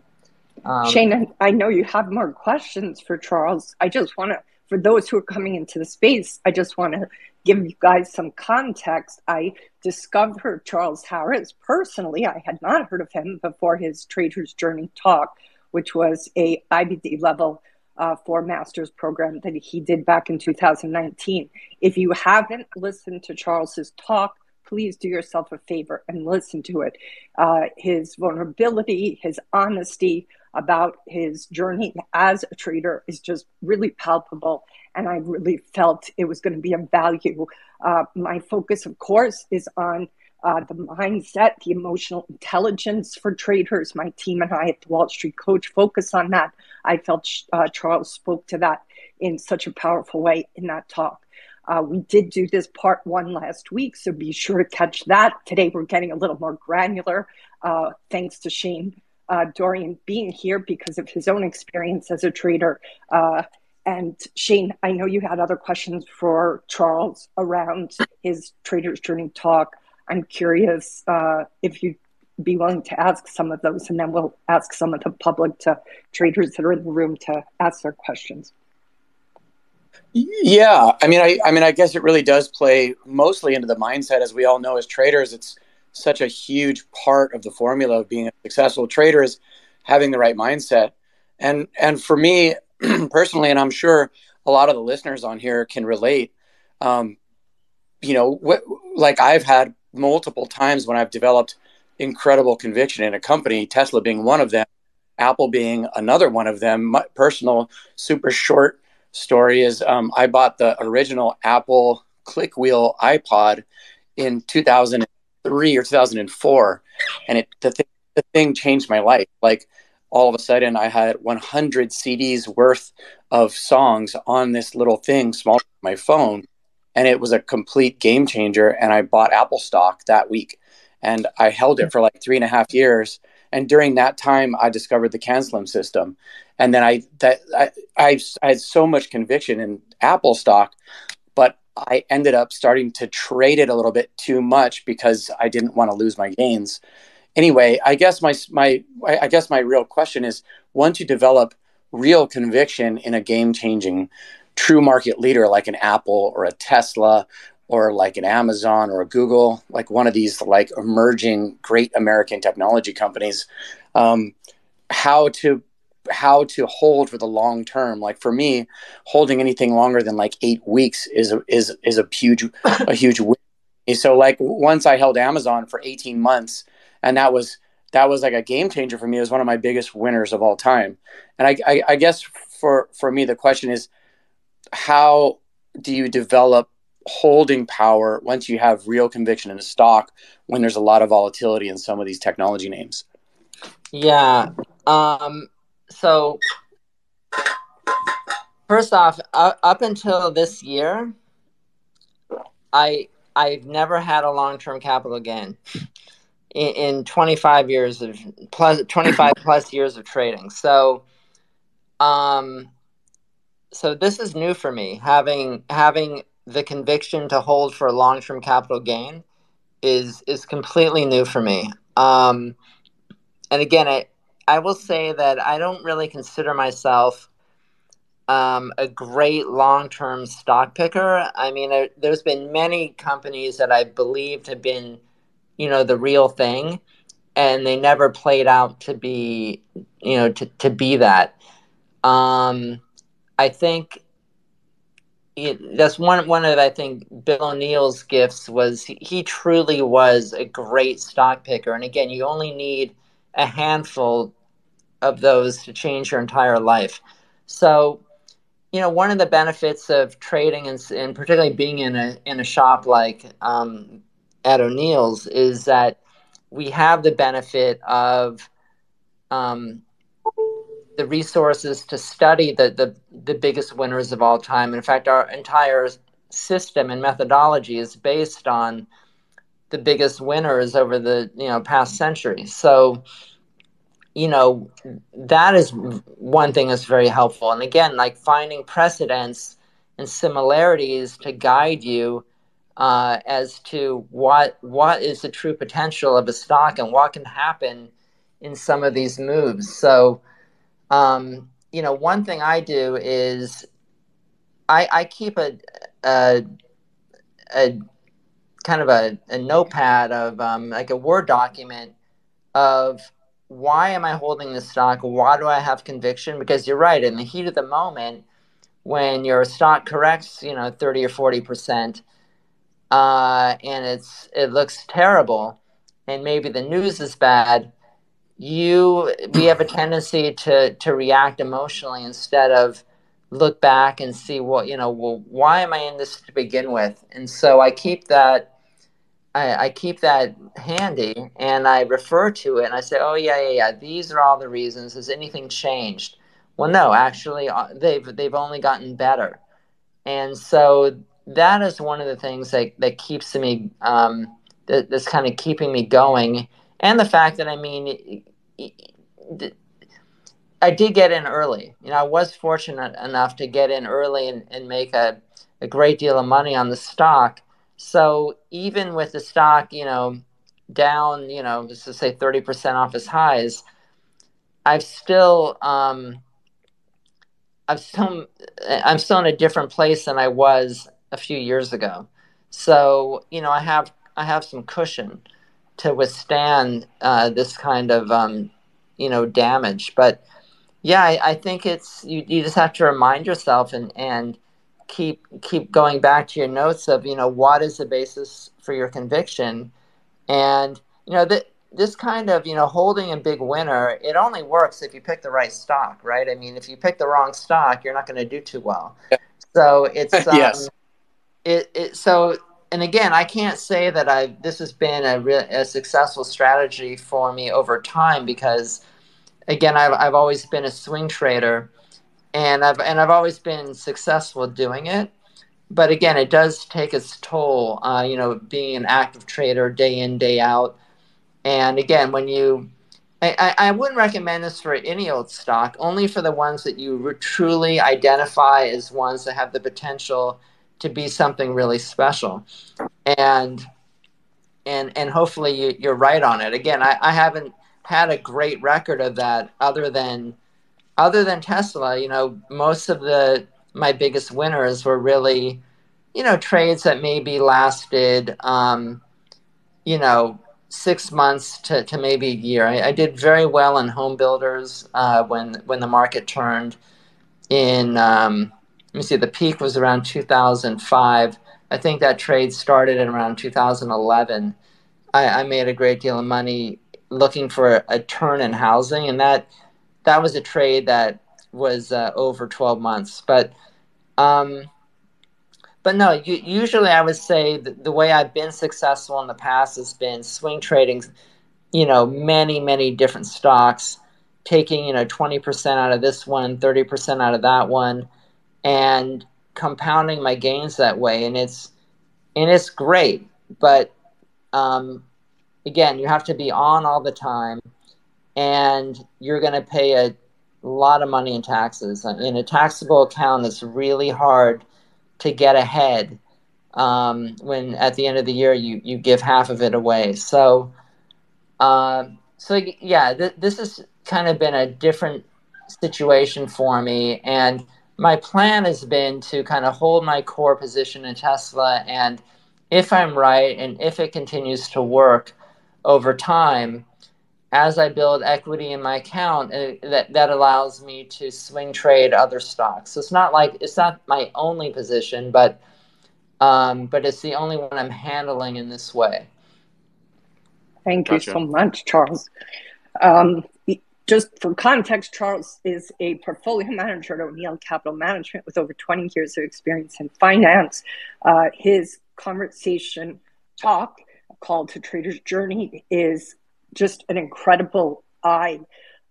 A: Um, Shane, I know you have more questions for Charles. I just want to for those who are coming into the space, I just want to give you guys some context. I discovered Charles Harris personally. I had not heard of him before his Trader's Journey talk, which was a IBD level uh, for master's program that he did back in 2019. If you haven't listened to Charles's talk, please do yourself a favor and listen to it. Uh, his vulnerability, his honesty about his journey as a trader is just really palpable. And I really felt it was going to be of value. Uh, my focus, of course, is on uh, the mindset, the emotional intelligence for traders. My team and I at the Wall Street Coach focus on that. I felt uh, Charles spoke to that in such a powerful way in that talk. Uh, we did do this part one last week, so be sure to catch that. Today we're getting a little more granular, uh, thanks to Shane uh, Dorian being here because of his own experience as a trader. Uh, and Shane, I know you had other questions for Charles around his Trader's Journey talk. I'm curious uh, if you'd be willing to ask some of those, and then we'll ask some of the public to traders that are in the room to ask their questions.
C: Yeah, I mean, I, I mean, I guess it really does play mostly into the mindset, as we all know as traders. It's such a huge part of the formula of being a successful trader is having the right mindset. And and for me personally, and I'm sure a lot of the listeners on here can relate. Um, you know, wh- like I've had multiple times when I've developed incredible conviction in a company, Tesla being one of them, Apple being another one of them. My personal super short story is um, I bought the original Apple click wheel iPod in 2003 or 2004, and it the thing, the thing changed my life. Like all of a sudden, I had 100 CDs worth of songs on this little thing, small my phone, and it was a complete game changer. And I bought Apple stock that week, and I held it for like three and a half years. And during that time, I discovered the CAN SLIM system, and then I that I, I, I had so much conviction in Apple stock, but I ended up starting to trade it a little bit too much because I didn't want to lose my gains. Anyway, I guess my my I guess my real question is once you develop real conviction in a game changing true market leader like an Apple or a Tesla or like an Amazon or a Google, like one of these like emerging great American technology companies, um, how to how to hold for the long term. Like for me, holding anything longer than like eight weeks is a, is is a huge a huge win. So like once I held Amazon for eighteen months, and that was that was like a game changer for me. It was one of my biggest winners of all time. And I, I, I guess for for me, the question is, how do you develop holding power once you have real conviction in a stock when there's a lot of volatility in some of these technology names?
B: Yeah. Um, so first off, uh, up until this year, I I've never had a long term capital gain in, in 25 years of plus 25 plus years of trading. So, um, so this is new for me. Having having the conviction to hold for a long term capital gain is is completely new for me. Um, and again, I I will say that I don't really consider myself um, a great long term stock picker. I mean, there, there's been many companies that I believed have been, you know, the real thing, and they never played out to be, you know, to, to be that. Um, I think it, that's one one of I think Bill O'Neil's gifts was he, he truly was a great stock picker. And again, you only need a handful of those to change your entire life. So, you know, one of the benefits of trading and, and particularly being in a in a shop like um, at O'Neil's is that we have the benefit of um, the resources to study the, the the biggest winners of all time. In fact, our entire system and methodology is based on the biggest winners over the you know past century. So you know that is one thing that's very helpful and again like finding precedents and similarities to guide you uh, as to what what is the true potential of a stock and what can happen in some of these moves so um, you know one thing i do is I, I keep a, a, a kind of a, a notepad of um, like a Word document of why am I holding this stock? Why do I have conviction? Because you're right, in the heat of the moment, when your stock corrects, you know, 30 or 40 percent, uh, and it's it looks terrible, and maybe the news is bad, you we have a tendency to to react emotionally instead of look back and see what you know well why am i in this to begin with? And so i keep that I, I, keep that handy and i refer to it and i say oh yeah yeah yeah these are all the reasons. Has anything changed? Well no actually uh, they've they've only gotten better. And so that is one of the things that, that keeps me um, that, that's kind of keeping me going and the fact that i mean I did get in early. You know, I was fortunate enough to get in early and, and make a, a great deal of money on the stock. So even with the stock, you know, down, you know, just to say 30% off its highs, I've still, um, I've still, I'm still in a different place than I was a few years ago. So, you know, I have, I have some cushion to withstand uh, this kind of, um, you know, damage. But yeah, I, I, think it's you, you just have to remind yourself and and keep keep going back to your notes of you know what is the basis for your conviction, and you know that this kind of you know holding a big winner it only works if you pick the right stock, right? I mean, if you pick the wrong stock, you're not going to do too well. So it's um, yes. It, it so and again, I can't say that I this has been a real a successful strategy for me over time because again, I've, I've always been a swing trader and I've, and I've always been successful doing it. But again, it does take its toll, uh, you know, being an active trader day in, day out. And again, when you, I, I wouldn't recommend this for any old stock, only for the ones that you re- truly identify as ones that have the potential to be something really special. And, and, and hopefully you, you're right on it. Again, I, I haven't, had a great record of that other than other than Tesla, you know, most of the my biggest winners were really, you know, trades that maybe lasted um, you know, six months to, to maybe a year. I, I did very well in home builders uh, when when the market turned in um, me see, the peak was around 2005. I think that trade started in around 2011. I, I made a great deal of money looking for a turn in housing, and that that was a trade that was uh, over 12 months. But um, but no, you, usually I would say the way I've been successful in the past has been swing trading, you know, many many different stocks, taking you know 20% out of this one, 30% out of that one, and compounding my gains that way, and it's and it's great. But um, again, you have to be on all the time, and you're going to pay a lot of money in taxes. In a taxable account, it's really hard to get ahead um, when at the end of the year you, you give half of it away. So, uh, so yeah, th- this has kind of been a different situation for me, and my plan has been to kind of hold my core position in Tesla, and if I'm right, and if it continues to work, over time as I build equity in my account, uh, that, that allows me to swing trade other stocks. So it's not like it's not my only position, but um, but it's the only one I'm handling in this way.
A: Thank gotcha. you so much, Charles. Um, just for context, Charles is a portfolio manager at O'Neil Capital Management with over 20 years of experience in finance. Uh, his conversation talk call to Trader's Journey is just an incredible eye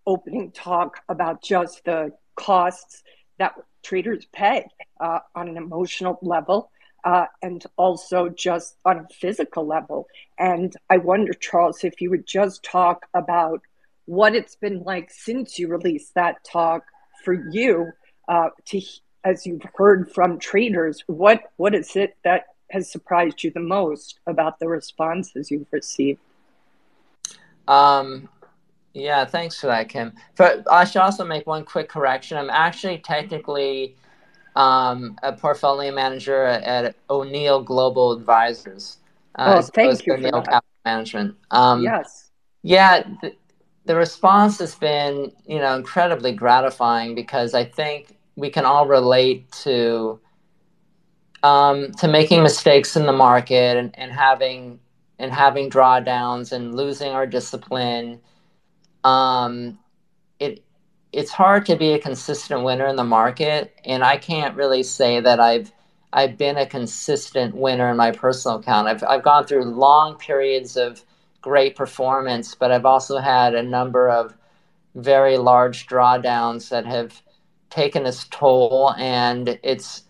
A: opening talk about just the costs that traders pay uh, on an emotional level uh, and also just on a physical level. And I wonder, Charles, if you would just talk about what it's been like since you released that talk for you uh, to as you've heard from traders what what is it that has surprised you the most about the responses you've received?
B: Um, yeah, thanks for that, Kim. But I should also make one quick correction. I'm actually technically um, a portfolio manager at O'Neil Global Advisors.
A: Uh, oh, thank you O'Neil. Capital
B: Management. Um,
A: yes.
B: Yeah, the, the response has been, you know, incredibly gratifying because I think we can all relate to um, to making mistakes in the market and, and having and having drawdowns and losing our discipline. Um, it it's hard to be a consistent winner in the market, and I can't really say that I've I've been a consistent winner in my personal account. I've I've gone through long periods of great performance, but I've also had a number of very large drawdowns that have taken its toll, and it's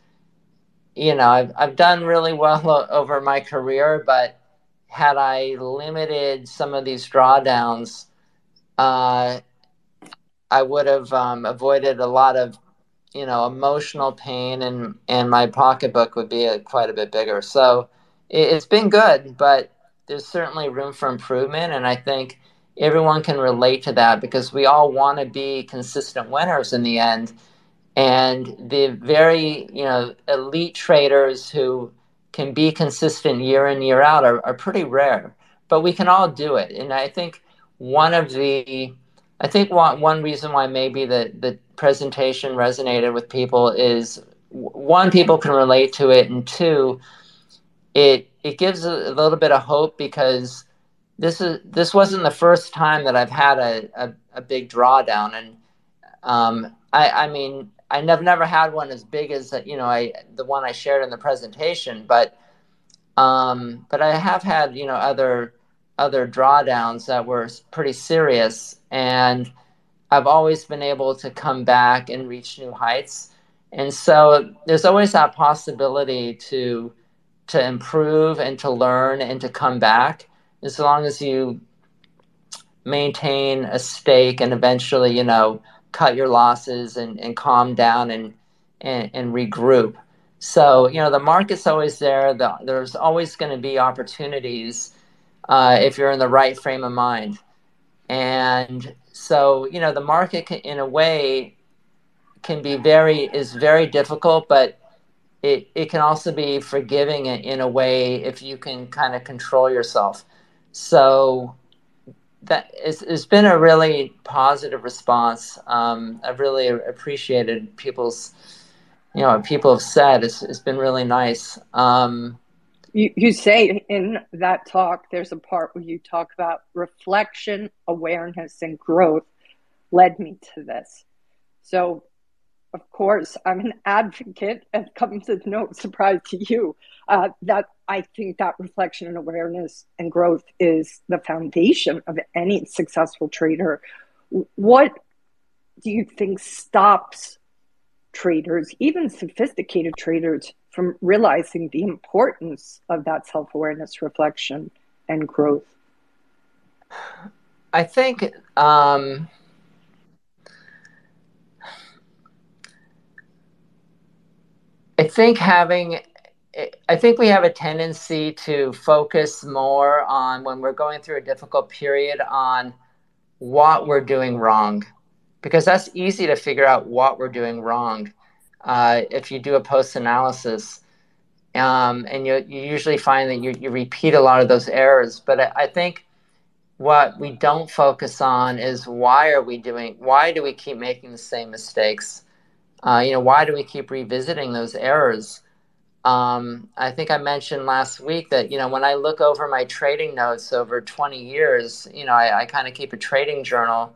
B: you know I've I've done really well over my career, but had I limited some of these drawdowns, uh, I would have um, avoided a lot of, you know, emotional pain, and and my pocketbook would be a, quite a bit bigger. So it, it's been good, but there's certainly room for improvement, and I think everyone can relate to that because we all want to be consistent winners in the end. And the very, you know, elite traders who can be consistent year in year out are, are pretty rare but we can all do it and i think one of the i think one, one reason why maybe the, the presentation resonated with people is one people can relate to it and two it it gives a, little bit of hope because this is this wasn't the first time that i've had a, a, a big drawdown and um, I, I mean I never never had one as big as you know I the one I shared in the presentation, but um, but I have had you know other other drawdowns that were pretty serious, and I've always been able to come back and reach new heights. And so there's always that possibility to to improve and to learn and to come back as long as you maintain a stake and eventually you know cut your losses and, and calm down and, and, and regroup. So, you know, the market's always there. The, there's always going to be opportunities uh, if you're in the right frame of mind. And so, you know, the market can, in a way can be very, is very difficult, but it, it can also be forgiving in a way if you can kind of control yourself. So, that it's, it's been a really positive response. Um, I've really appreciated people's, you know, what people have said. It's, it's been really nice. Um,
A: you, you say in that talk, there's a part where you talk about reflection, awareness, and growth led me to this. So of course, I'm an advocate, and comes as no surprise to you, uh, that I think that reflection and awareness and growth is the foundation of any successful trader. What do you think stops traders, even sophisticated traders, from realizing the importance of that self awareness, reflection, and growth?
B: I think. Um I think having I think we have a tendency to focus more on when we're going through a difficult period on what we're doing wrong, because that's easy to figure out what we're doing wrong uh, if you do a post analysis. Um, and you, you usually find that you, you repeat a lot of those errors. But I, I think what we don't focus on is why are we doing, why do we keep making the same mistakes? Uh, you know, why do we keep revisiting those errors? Um, I think I mentioned last week that you know when I look over my trading notes over 20 years, you know, I, I kind of keep a trading journal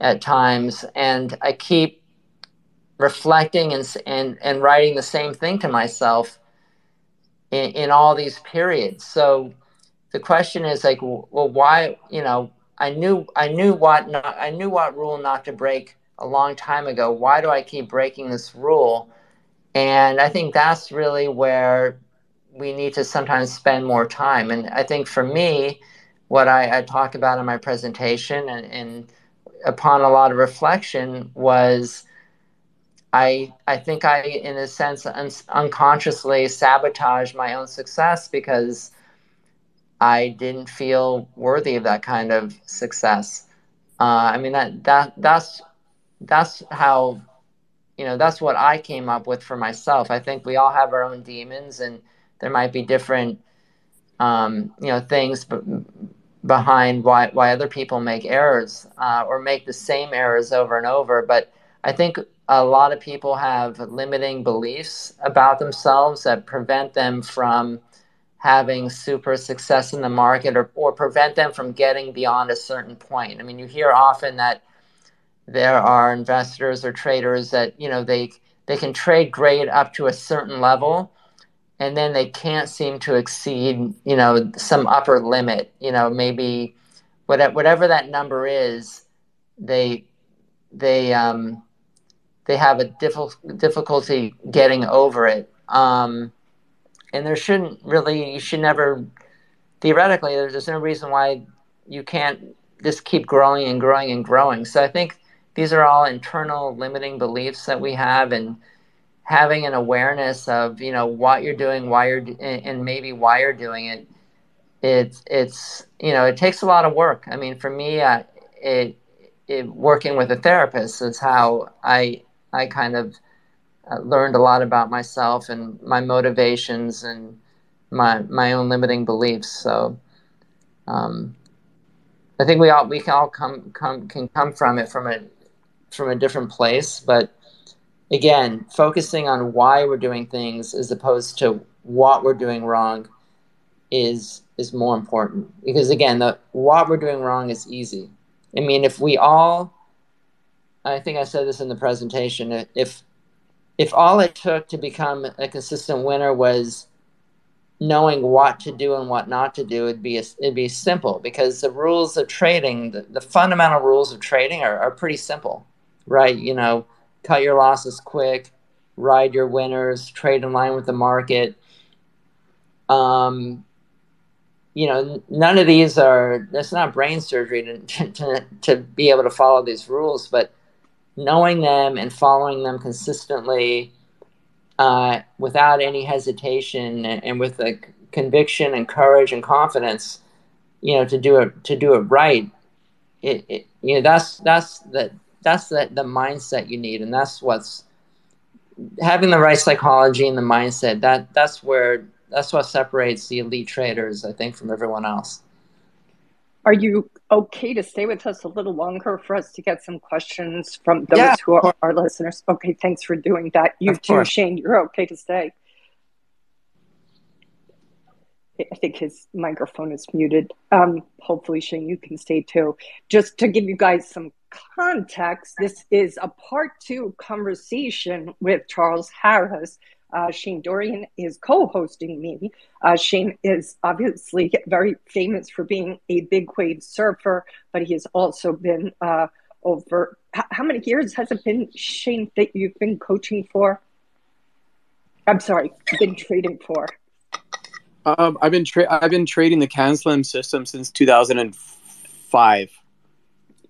B: at times, and I keep reflecting and and and writing the same thing to myself in, in all these periods. So the question is like, well, why? You know, I knew I knew what not, I knew what rule not to break a long time ago. Why do I keep breaking this rule? And I think that's really where we need to sometimes spend more time. And I think for me, what I, I talk about in my presentation and, and upon a lot of reflection was I, I think I, in a sense, un- unconsciously sabotaged my own success because I didn't feel worthy of that kind of success. Uh, I mean that that that's that's how you know that's what I came up with for myself. I think we all have our own demons, and there might be different um, you know things behind why why other people make errors uh, or make the same errors over and over. But I think a lot of people have limiting beliefs about themselves that prevent them from having super success in the market or, or prevent them from getting beyond a certain point. I mean, you hear often that there are investors or traders that, you know, they they can trade grade up to a certain level and then they can't seem to exceed, you know, some upper limit, you know, maybe whatever, whatever that number is, they they um they have a diff- difficulty getting over it. Um, and there shouldn't really, you should never, theoretically, there's no reason why you can't just keep growing and growing and growing. So I think these are all internal limiting beliefs that we have, and having an awareness of you know what you're doing, why you're and maybe why you're doing it. It's it's you know it takes a lot of work. I mean, for me, it, it working with a therapist is how I I kind of uh, learned a lot about myself and my motivations and my my own limiting beliefs. So um, I think we all we can all come come can come from it from a from a different place, but again, focusing on why we're doing things as opposed to what we're doing wrong is is more important because again, the what we're doing wrong is easy. I mean, if we all I think I said this in the presentation. If if all it took to become a consistent winner was knowing what to do and what not to do, it'd be a, it'd be simple because the rules of trading, the, the fundamental rules of trading, are, are pretty simple, right? You know, cut your losses quick, ride your winners, trade in line with the market. Um, you know, none of these are. That's not brain surgery to, to to be able to follow these rules, but knowing them and following them consistently uh, without any hesitation and, with a conviction and courage and confidence, you know, to do it to do it right. It, it you know that's that's the that's the, the mindset you need, and that's what's having the right psychology and the mindset. That that's where that's what separates the elite traders, I think, from everyone else.
A: Are you okay to stay with us a little longer for us to get some questions from those yeah, who are our listeners? Okay, thanks for doing that. You of too, course. Shane. You're okay to stay. I think his microphone is muted. Um, hopefully, Shane, you can stay too. Just to give you guys some context, this is a part two conversation with Charles Harris, uh, Shane Dorian is co hosting me. Uh, Shane is obviously very famous for being a big wave surfer, but he has also been uh, over how many years has it been, Shane, that you've been coaching for? I'm sorry, been trading for.
E: Um, I've been tra- I've been trading the CanSlim system since 2005.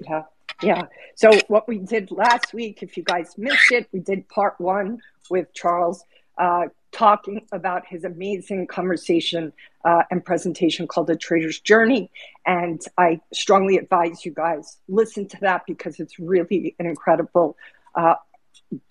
A: Yeah, yeah. So what we did last week, if you guys missed it, we did part one with Charles uh, talking about his amazing conversation uh, and presentation called The Trader's Journey. And I strongly advise you guys listen to that because it's really an incredible uh,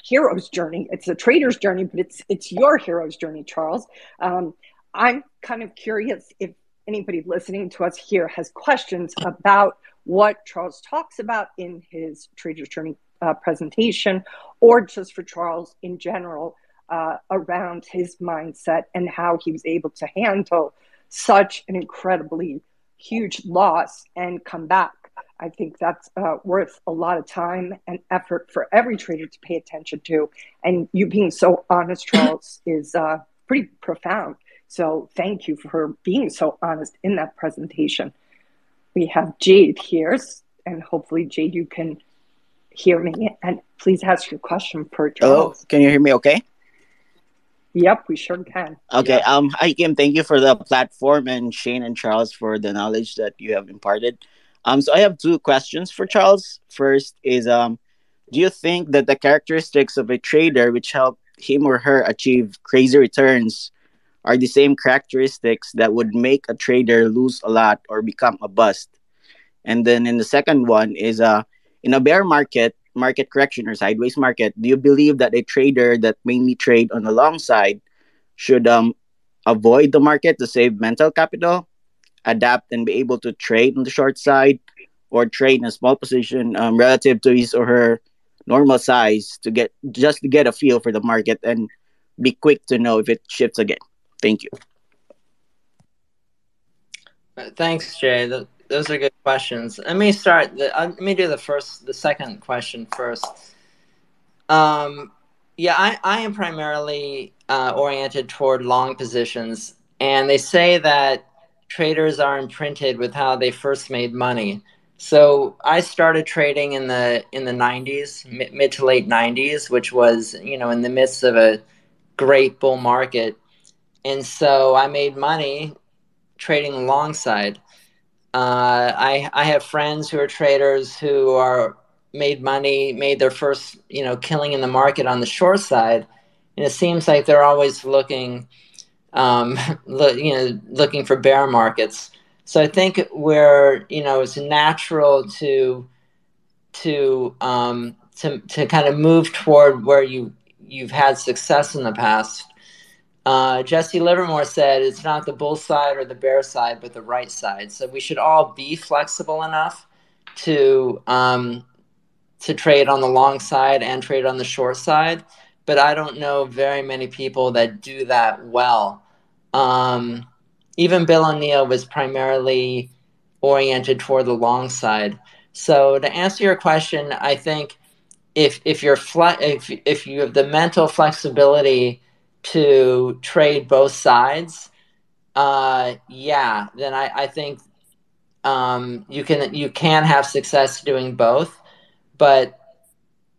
A: hero's journey. It's a trader's journey, but it's it's your hero's journey, Charles. Um, I'm kind of curious if anybody listening to us here has questions about what Charles talks about in his trader's journey uh, presentation, or just for Charles in general uh, around his mindset and how he was able to handle such an incredibly huge loss and come back. I think that's uh, worth a lot of time and effort for every trader to pay attention to. And you being so honest, Charles, is uh, pretty profound. So thank you for being so honest in that presentation. We have Jade here, and hopefully, Jade, you can hear me. And please ask your question for Charles.
F: Oh, can you hear me okay?
A: Yep, we sure can.
F: Okay. Um. Hi, Kim. Thank you for the platform, and Shane and Charles for the knowledge that you have imparted. Um. So I have two questions for Charles. First is um, do you think that the characteristics of a trader which help him or her achieve crazy returns are the same characteristics that would make a trader lose a lot or become a bust? And then in the second one is uh, in a bear market, market correction or sideways market, do you believe that a trader that mainly trade on the long side should um avoid the market to save mental capital, adapt and be able to trade on the short side, or trade in a small position um, relative to his or her normal size to get just to get a feel for the market and be quick to know if it shifts again. Thank you.
B: Uh, thanks, Jay. those are good questions. Let me start. Uh, let me do the first, the second question first. Um, yeah, I, I am primarily uh, oriented toward long positions, and they say that traders are imprinted with how they first made money. So I started trading in the in the 90s, mid, mid to late 90s, which was you know in the midst of a great bull market, and so I made money trading alongside. Uh, I I have friends who are traders who are made money, made their first you know killing in the market on the short side, and it seems like they're always looking, um, lo- you know, looking for bear markets. So I think where you know it's natural to to um, to to kind of move toward where you you've had success in the past uh, Jesse Livermore said it's not the bull side or the bear side, but the right side. So we should all be flexible enough to um, to trade on the long side and trade on the short side. But I don't know very many people that do that well. Um, even Bill O'Neil was primarily oriented toward the long side. So to answer your question, I think if if you're fle- if if you have the mental flexibility to trade both sides, uh, yeah, then I, I think um, you can you can have success doing both, but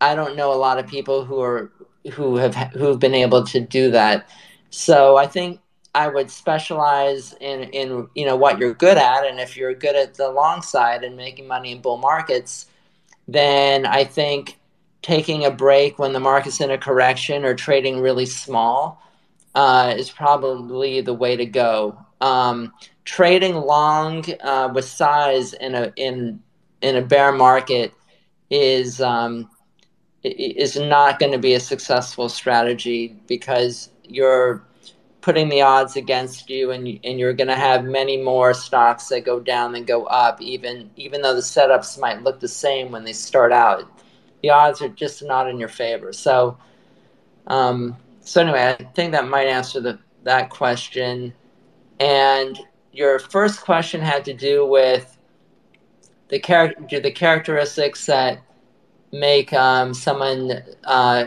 B: I don't know a lot of people who are who have who've been able to do that. So I think I would specialize in in you know what you're good at, and if you're good at the long side and making money in bull markets, then I think taking a break when the market's in a correction or trading really small uh, is probably the way to go. Um, trading long uh, with size in a in in a bear market is um, is not going to be a successful strategy because you're putting the odds against you and and you're going to have many more stocks that go down than go up even even though the setups might look the same when they start out the odds are just not in your favor. So, um, so anyway, I think that might answer the, that question. And your first question had to do with the character, the characteristics that make um, someone uh,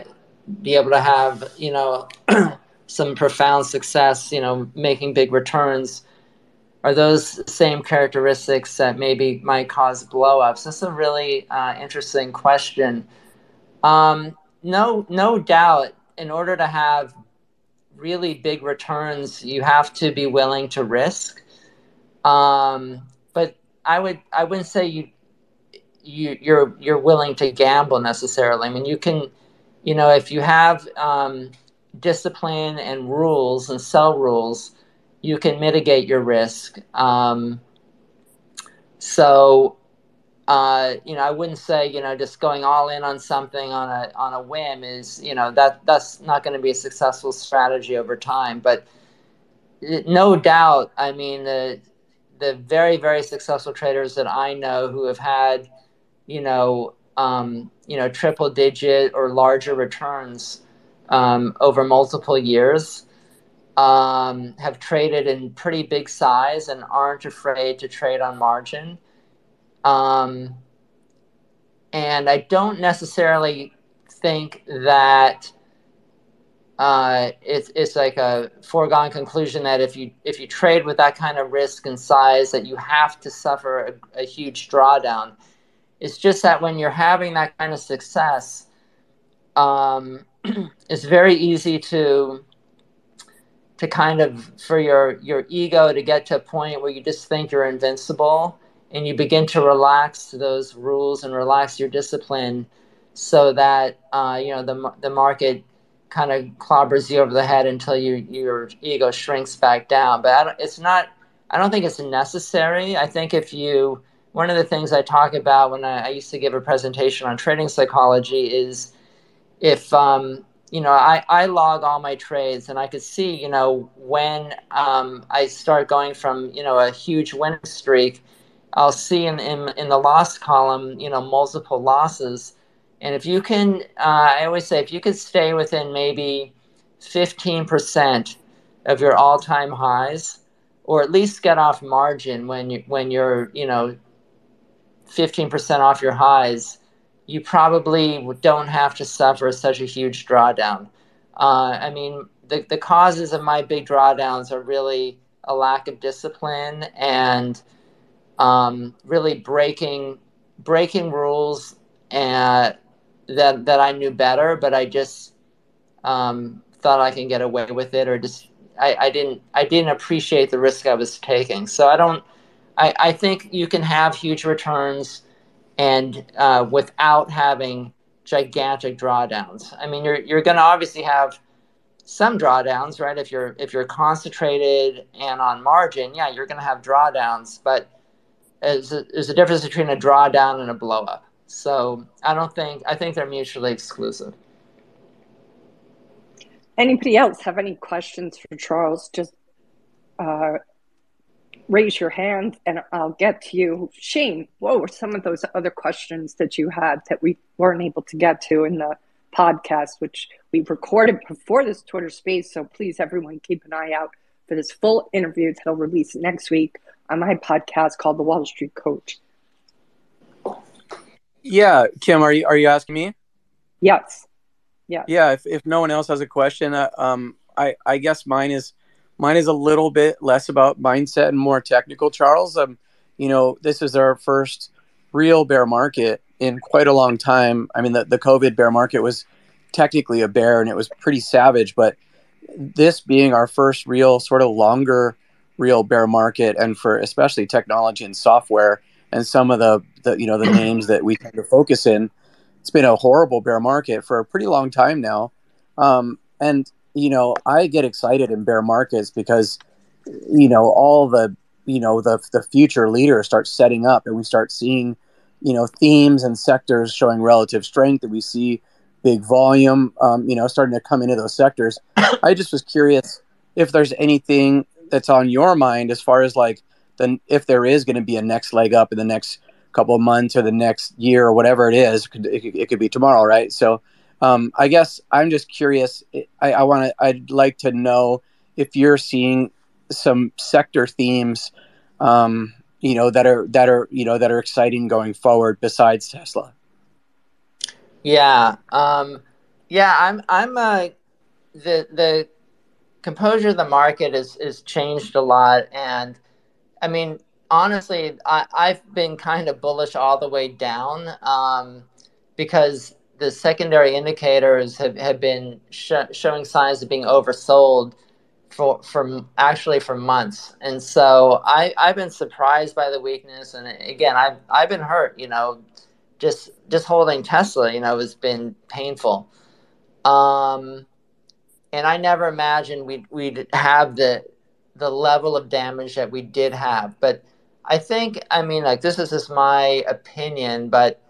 B: be able to have, you know, some profound success, you know, making big returns are those same characteristics that maybe might cause blowups? That's a really uh, interesting question. Um, no, no doubt. In order to have really big returns, you have to be willing to risk. Um, but I would, I wouldn't say you, you, you're, you're willing to gamble necessarily. I mean, you can, you know, if you have um, discipline and rules and sell rules you can mitigate your risk. Um, so, uh, you know, I wouldn't say you know just going all in on something on a on a whim is you know that that's not going to be a successful strategy over time. But no doubt, I mean the the very very successful traders that I know who have had you know um, you know triple digit or larger returns um, over multiple years um, have traded in pretty big size and aren't afraid to trade on margin. Um, and I don't necessarily think that uh, it's it's like a foregone conclusion that if you if you trade with that kind of risk and size that you have to suffer a, a huge drawdown. It's just that when you're having that kind of success, um, it's very easy to to kind of for your your ego to get to a point where you just think you're invincible and you begin to relax those rules and relax your discipline so that uh, you know the, the market kind of clobbers you over the head until you, your ego shrinks back down. But it's not i don't think it's necessary. I think if you one of the things I talk about when I, I used to give a presentation on trading psychology is if um, you know I, I log all my trades and I could see you know when um, I start going from you know a huge winning streak, I'll see in, in in the loss column you know multiple losses, and if you can, uh, I always say if you could stay within maybe fifteen percent of your all time highs, or at least get off margin when you when you're you know 15% off your highs, you probably don't have to suffer such a huge drawdown. Uh, I mean, the, the causes of my big drawdowns are really a lack of discipline and um, really breaking breaking rules and that that I knew better, but I just um, thought I can get away with it, or just I, I didn't I didn't appreciate the risk I was taking. So I don't I, I think you can have huge returns and uh, without having gigantic drawdowns. I mean, you're you're going to obviously have some drawdowns, right? If you're if you're concentrated and on margin, yeah, you're going to have drawdowns, but there's a, there's a difference between a drawdown and a blowup. So I don't think I think they're mutually exclusive.
A: Anybody else have any questions for Charles? Just uh, raise your hand and I'll get to you. Shane, what were some of those other questions that you had that we weren't able to get to in the podcast, which we recorded before this Twitter space? So please, everyone, keep an eye out for this full interview that I'll release next week on my podcast called The Wall Street Coach.
C: Yeah, Kim, are you are you asking me?
A: Yes. Yeah.
C: Yeah. If, if no one else has a question, uh, um, I I guess mine is Mine is a little bit less about mindset and more technical, Charles. Um, you know, this is our first real bear market in quite a long time. I mean, the, the COVID bear market was technically a bear and it was pretty savage, but this being our first real sort of longer real bear market and for especially technology and software and some of the, the you know the names that we tend to focus in it's been a horrible bear market for a pretty long time now um, and you know, I get excited in bear markets because, you know, all the, you know, the, the future leaders start setting up and we start seeing, you know, themes and sectors showing relative strength and we see big volume, um, you know, starting to come into those sectors. I just was curious if there's anything that's on your mind as far as like, then if there is going to be a next leg up in the next couple of months or the next year or whatever it is, it could, it could be tomorrow, right? So, um, I guess I'm just curious. I, I want to. I'd like to know if you're seeing some sector themes, um, you know, that are that are you know that are exciting going forward besides Tesla.
B: Yeah, um, yeah. I'm. I'm. Uh, the the composure of the market is is changed a lot, and I mean, honestly, I, I've been kind of bullish all the way down um, because the secondary indicators have, have been sh- showing signs of being oversold for from actually for months. And so i i've been surprised by the weakness. And again i've i've been hurt you know just just holding tesla you know has been painful. Um and i never imagined we'd we'd have the the level of damage that we did have. But i think i mean like this is just my opinion but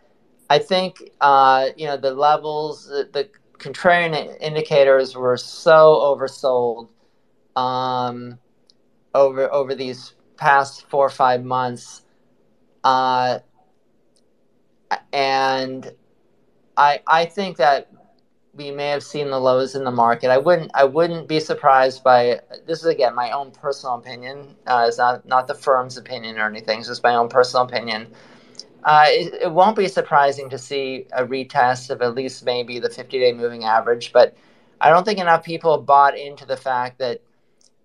B: I think uh, you know the levels, the, the, contrarian indicators were so oversold um, over over these past four or five months, uh, and I I think that we may have seen the lows in the market. I wouldn't I wouldn't be surprised by this is again my own personal opinion. Uh, it's not not the firm's opinion or anything. It's just my own personal opinion uh, it, it, won't be surprising to see a retest of at least maybe the 50 day moving average, but I don't think enough people bought into the fact that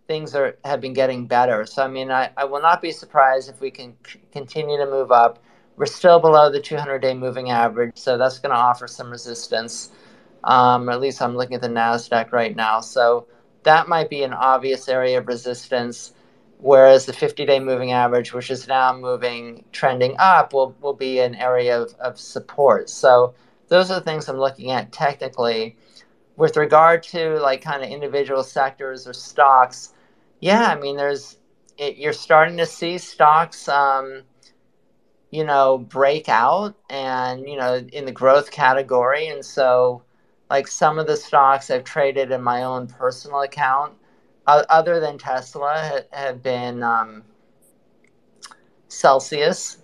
B: things are have been getting better. So, I mean, I, I will not be surprised if we can c- continue to move up. We're still below the 200 day moving average, so that's going to offer some resistance. Um, at least I'm looking at the NASDAQ right now. So, that might be an obvious area of resistance whereas the 50-day moving average, which is now moving trending up, will, will be an area of, of support. So those are the things I'm looking at technically. With regard to like kind of individual sectors or stocks, yeah, I mean, there's it, you're starting to see stocks, um, you know, break out and, you know, in the growth category. And so, like some of the stocks I've traded in my own personal account, other than Tesla, have been um, Celsius,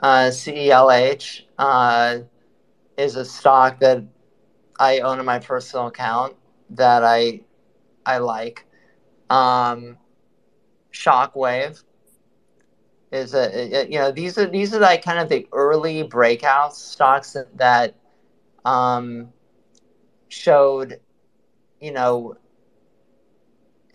B: uh, CELH, uh, is a stock that I own in my personal account that I I like. Um, Shockwave is a, you know these are these are like kind of the early breakout stocks that, that um, showed you know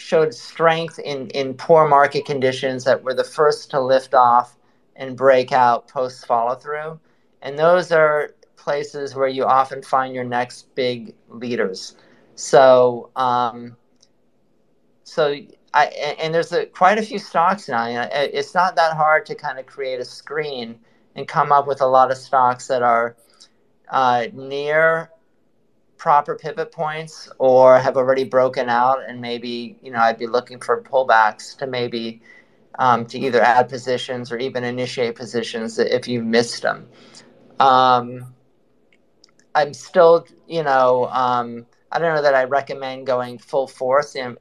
B: showed strength in in poor market conditions that were the first to lift off and break out post follow through and those are places where you often find your next big leaders so um, so I and there's a, quite a few stocks now. You know, it's not that hard to kind of create a screen and come up with a lot of stocks that are uh, near proper pivot points or have already broken out, and maybe you know I'd be looking for pullbacks to maybe um, to either add positions or even initiate positions if you've missed them. Um, I'm still, you know, um, I don't know that I recommend going full force. You know,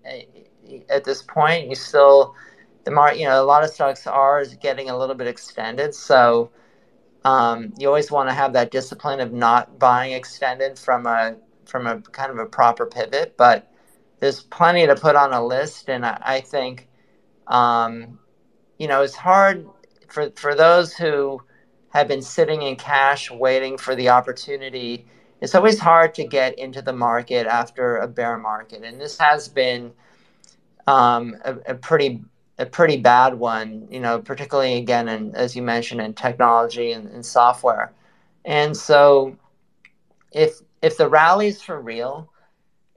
B: at this point. You still, the mar, you know, a lot of stocks are getting a little bit extended. So um, you always want to have that discipline of not buying extended from a from a kind of a proper pivot. But there's plenty to put on a list, and I, I think, um, you know, it's hard for for those who have been sitting in cash waiting for the opportunity. It's always hard to get into the market after a bear market, and this has been um, a, a, pretty a pretty bad one, you know, particularly again, in, as you mentioned, in technology and, and software. And so, if if the rally's for real,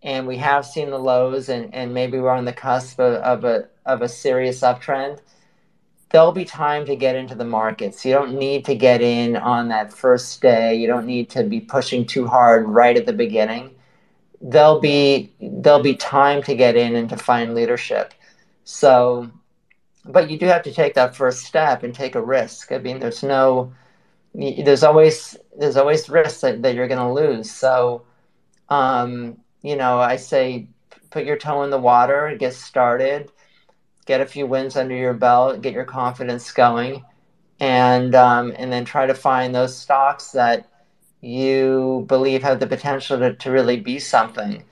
B: and we have seen the lows, and, and maybe we're on the cusp of, of a of a serious uptrend, there'll be time to get into the markets. You don't need to get in on that first day. You don't need to be pushing too hard right at the beginning there'll be there'll be time to get in and to find leadership. So, but you do have to take that first step and take a risk. I mean, there's no there's always there's always risks that, that you're going to lose. So, um, you know, I say put your toe in the water, get started, get a few wins under your belt, get your confidence going, and um, and then try to find those stocks that you believe have the potential to, to really be something.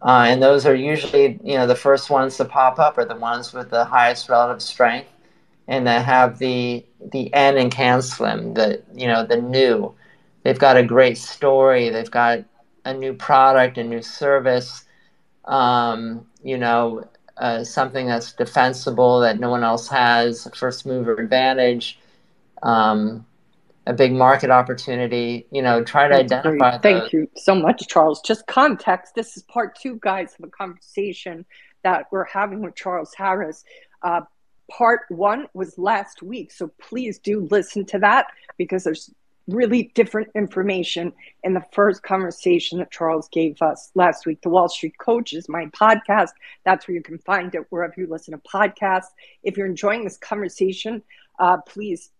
B: Uh, and those are usually, you know, the first ones to pop up are the ones with the highest relative strength and that have the the N in CANSLIM, the you know, the new. They've got a great story. They've got a new product, a new service. Um, you know, uh, something that's defensible that no one else has, first mover advantage. Um, a big market opportunity, you know, try to That's identify.
A: Great. Thank you so much, Charles. Just context. This is part two, guys, of a conversation that we're having with Charles Harris. Uh, part one was last week, so please do listen to that because there's really different information in the first conversation that Charles gave us last week. The Wall Street Coach is my podcast. That's where you can find it wherever you listen to podcasts. If you're enjoying this conversation, uh, please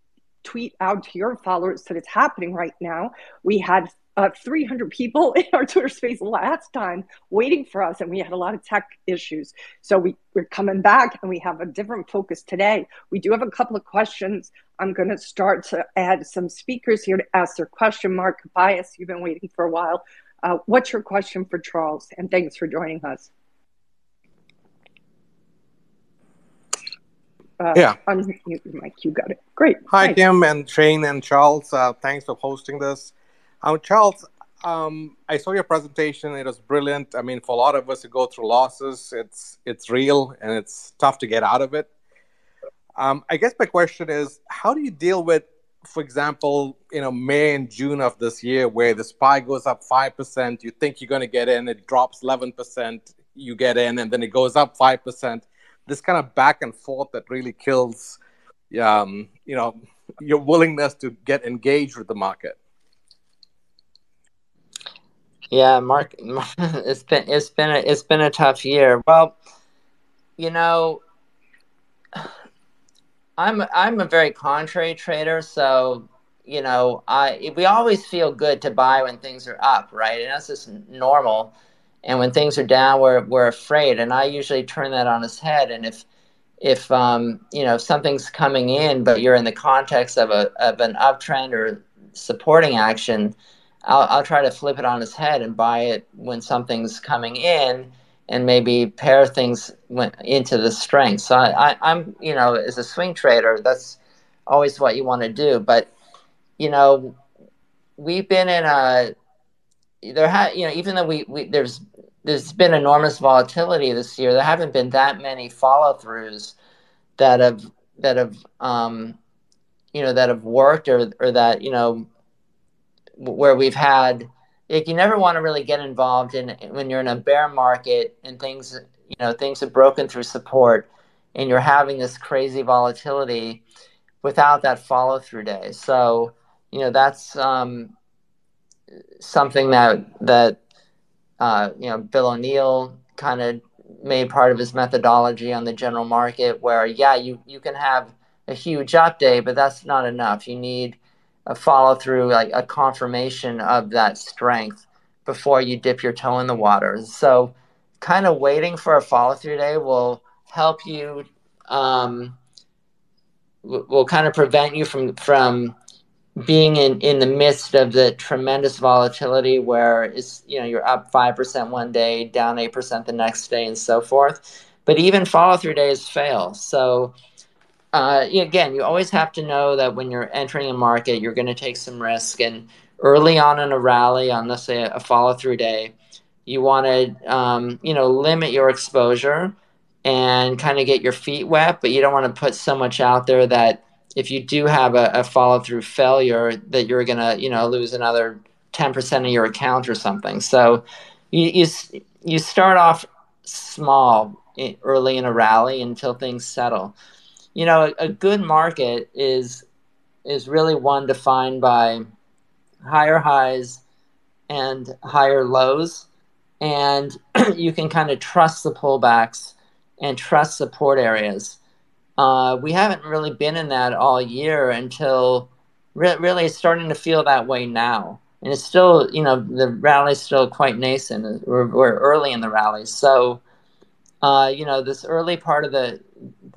A: tweet out to your followers that it's happening right now. We had uh, 300 people in our Twitter space last time waiting for us, and we had a lot of tech issues. So we, we're coming back and we have a different focus today. We do have a couple of questions. I'm going to start to add some speakers here to ask their question. Mark Bias, you've been waiting for a while. Uh, what's your question for Charles? And thanks for joining us.
G: Uh, yeah.
A: Unmute mic. You got it. Great.
G: Hi, Kim and Shane and Charles. Uh, thanks for hosting this. Um, Charles, um, I saw your presentation. It was brilliant. I mean, for a lot of us who go through losses, it's it's real and it's tough to get out of it. Um, I guess my question is, how do you deal with, for example, you know, May and June of this year, where the SPY goes up five percent, you think you're going to get in, it drops eleven percent, you get in, and then it goes up five percent this kind of back and forth that really kills, um, you know, your willingness to get engaged with the market.
B: Yeah, Mark, it's been it's been a, it's been a tough year. Well, you know, I'm I'm a very contrary trader, so you know, I we always feel good to buy when things are up, right? And that's just normal. And when things are down, we're we're afraid. And I usually turn that on its head. And if if um, you know if something's coming in, but you're in the context of a of an uptrend or supporting action, I'll, I'll try to flip it on its head and buy it when something's coming in, and maybe pare things into the strength. So I, I, I'm you know as a swing trader, that's always what you want to do, but you know, we've been in a there had you know even though we, we there's there's been enormous volatility this year, there haven't been that many follow throughs that have that have um, you know that have worked or or that you know where we've had like you never want to really get involved in when you're in a bear market and things you know things have broken through support and you're having this crazy volatility without that follow through day. So you know that's um, something that that uh, you know Bill O'Neil kind of made part of his methodology on the general market, where yeah, you you can have a huge up day, but that's not enough. You need a follow through, like a confirmation of that strength before you dip your toe in the water. So, kind of waiting for a follow through day will help you. Um, will kind of prevent you from from being in, in the midst of the tremendous volatility where it's you know you're up 5% one day down 8% the next day and so forth but even follow through days fail so uh, again you always have to know that when you're entering a market you're going to take some risk and early on in a rally on let's say a follow through day you want to um, you know limit your exposure and kind of get your feet wet but you don't want to put so much out there that if you do have a, a follow through failure, that you're gonna you know lose another ten percent of your account or something. So you you, you start off small early in a rally until things settle. You know, a, good market is is really one defined by higher highs and higher lows, and you can kind of trust the pullbacks and trust support areas uh, we haven't really been in that all year until re- really it's starting to feel that way now. And it's still, you know, the rally's still quite nascent. We're, we're early in the rally. So, uh, you know, this early part of the,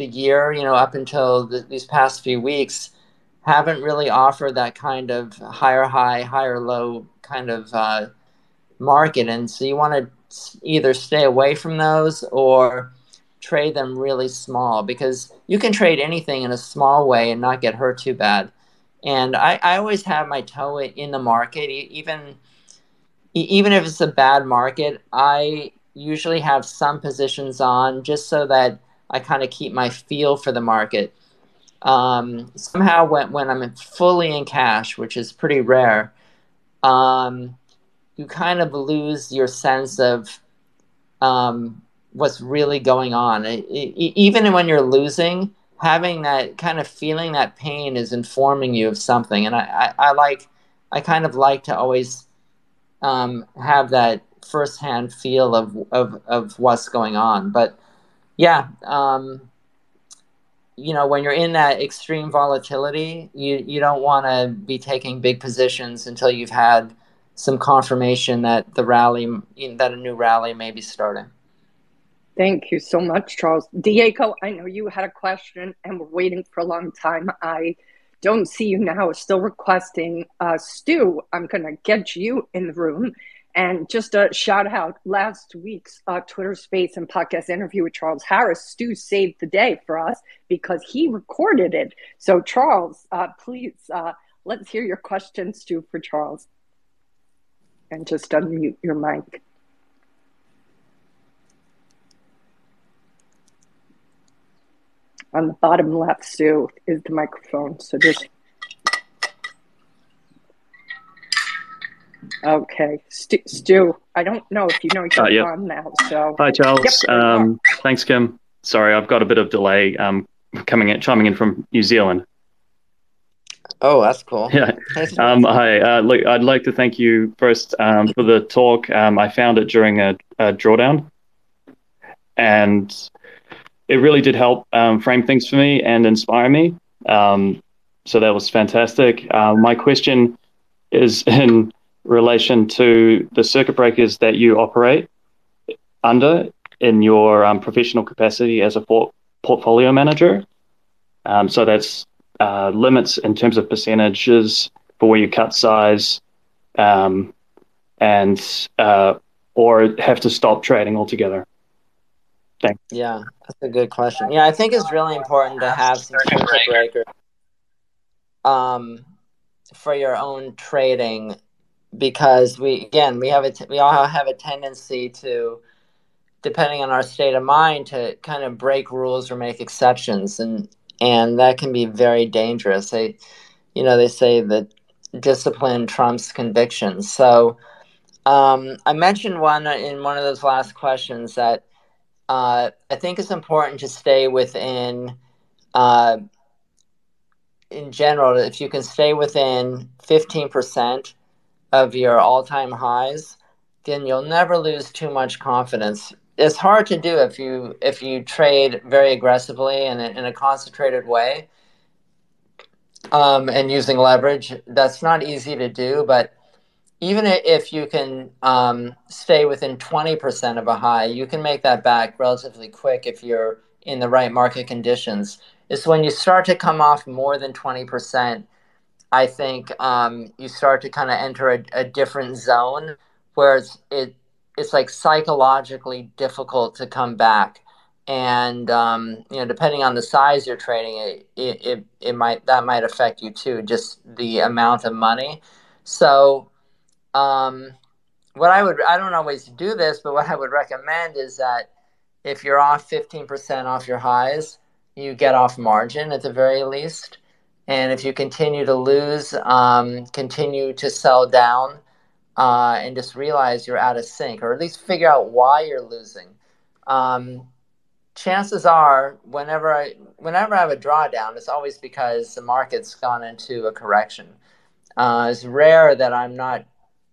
B: the year, you know, up until the, these past few weeks, haven't really offered that kind of higher high, higher low kind of uh, market. And so you want to either stay away from those or trade them really small because you can trade anything in a small way and not get hurt too bad. And I, I always have my toe in the market, even even if it's a bad market. I usually have some positions on just so that I kind of keep my feel for the market. Um, somehow, when when I'm fully in cash, which is pretty rare, um, you kind of lose your sense of um, what's really going on. It, it, even when you're losing, having that kind of feeling that pain is informing you of something. And I, I, I like, I kind of like to always um, have that firsthand feel of, of, of what's going on. But yeah, um, you know, when you're in that extreme volatility, you, you don't want to be taking big positions until you've had some confirmation that the rally, that a new rally may be starting.
A: Thank you so much, Charles. Diego, I know you had a question and we're waiting for a long time. I don't see you now, still requesting. Uh, Stu, I'm going to get you in the room. And just a shout out last week's uh, Twitter space and podcast interview with Charles Harris. Stu saved the day for us because he recorded it. So, Charles, uh, please uh, let's hear your question, Stu, for Charles. And just unmute your mic. on the bottom left, Sue, is the microphone. So just. Okay, Stu, Stu, I don't know if you know you're uh, yep. on now. So
H: hi, Charles. Yep, um, thanks, Kim. Sorry, I've got a bit of delay. Um, coming in, chiming in from New Zealand.
B: Oh, that's cool.
H: Yeah. Um, hi. Uh, look, I'd like to thank you first um, for the talk. Um, I found it during a, a drawdown, and it really did help um, frame things for me and inspire me. Um, so that was fantastic. Uh, my question is in relation to the circuit breakers that you operate under in your um, professional capacity as a port- portfolio manager. Um, so that's uh, limits in terms of percentages for where you cut size, um, and uh, or have to stop trading altogether. Thanks.
B: Yeah, that's a good question. Yeah, I think it's really important to have some circuit breaker um, for your own trading because we again we have a t- we all have a tendency to depending on our state of mind to kind of break rules or make exceptions and and that can be very dangerous. They you know they say that discipline trumps conviction. So um, i mentioned one in one of those last questions that uh, i think it's important to stay within uh, in general if you can stay within 15% of your all-time highs then you'll never lose too much confidence. It's hard to do if you if you trade very aggressively and in a concentrated way um, and using leverage. That's not easy to do but even if you can um, stay within 20% of a high you can make that back relatively quick if you're in the right market conditions. It's when you start to come off more than 20% i think um, you start to kind of enter a, a different zone where it's, it it's like psychologically difficult to come back. And um, you know depending on the size you're trading it, it, it, it might that might affect you too just the amount of money. So um, what i would i don't always do this but what i would recommend is that if you're off 15% off your highs you get off margin at the very least and if you continue to lose um, continue to sell down uh, and just realize you're out of sync, or at least figure out why you're losing. Um, chances are, whenever I whenever I have a drawdown, it's always because the market's gone into a correction. Uh, it's rare that I'm not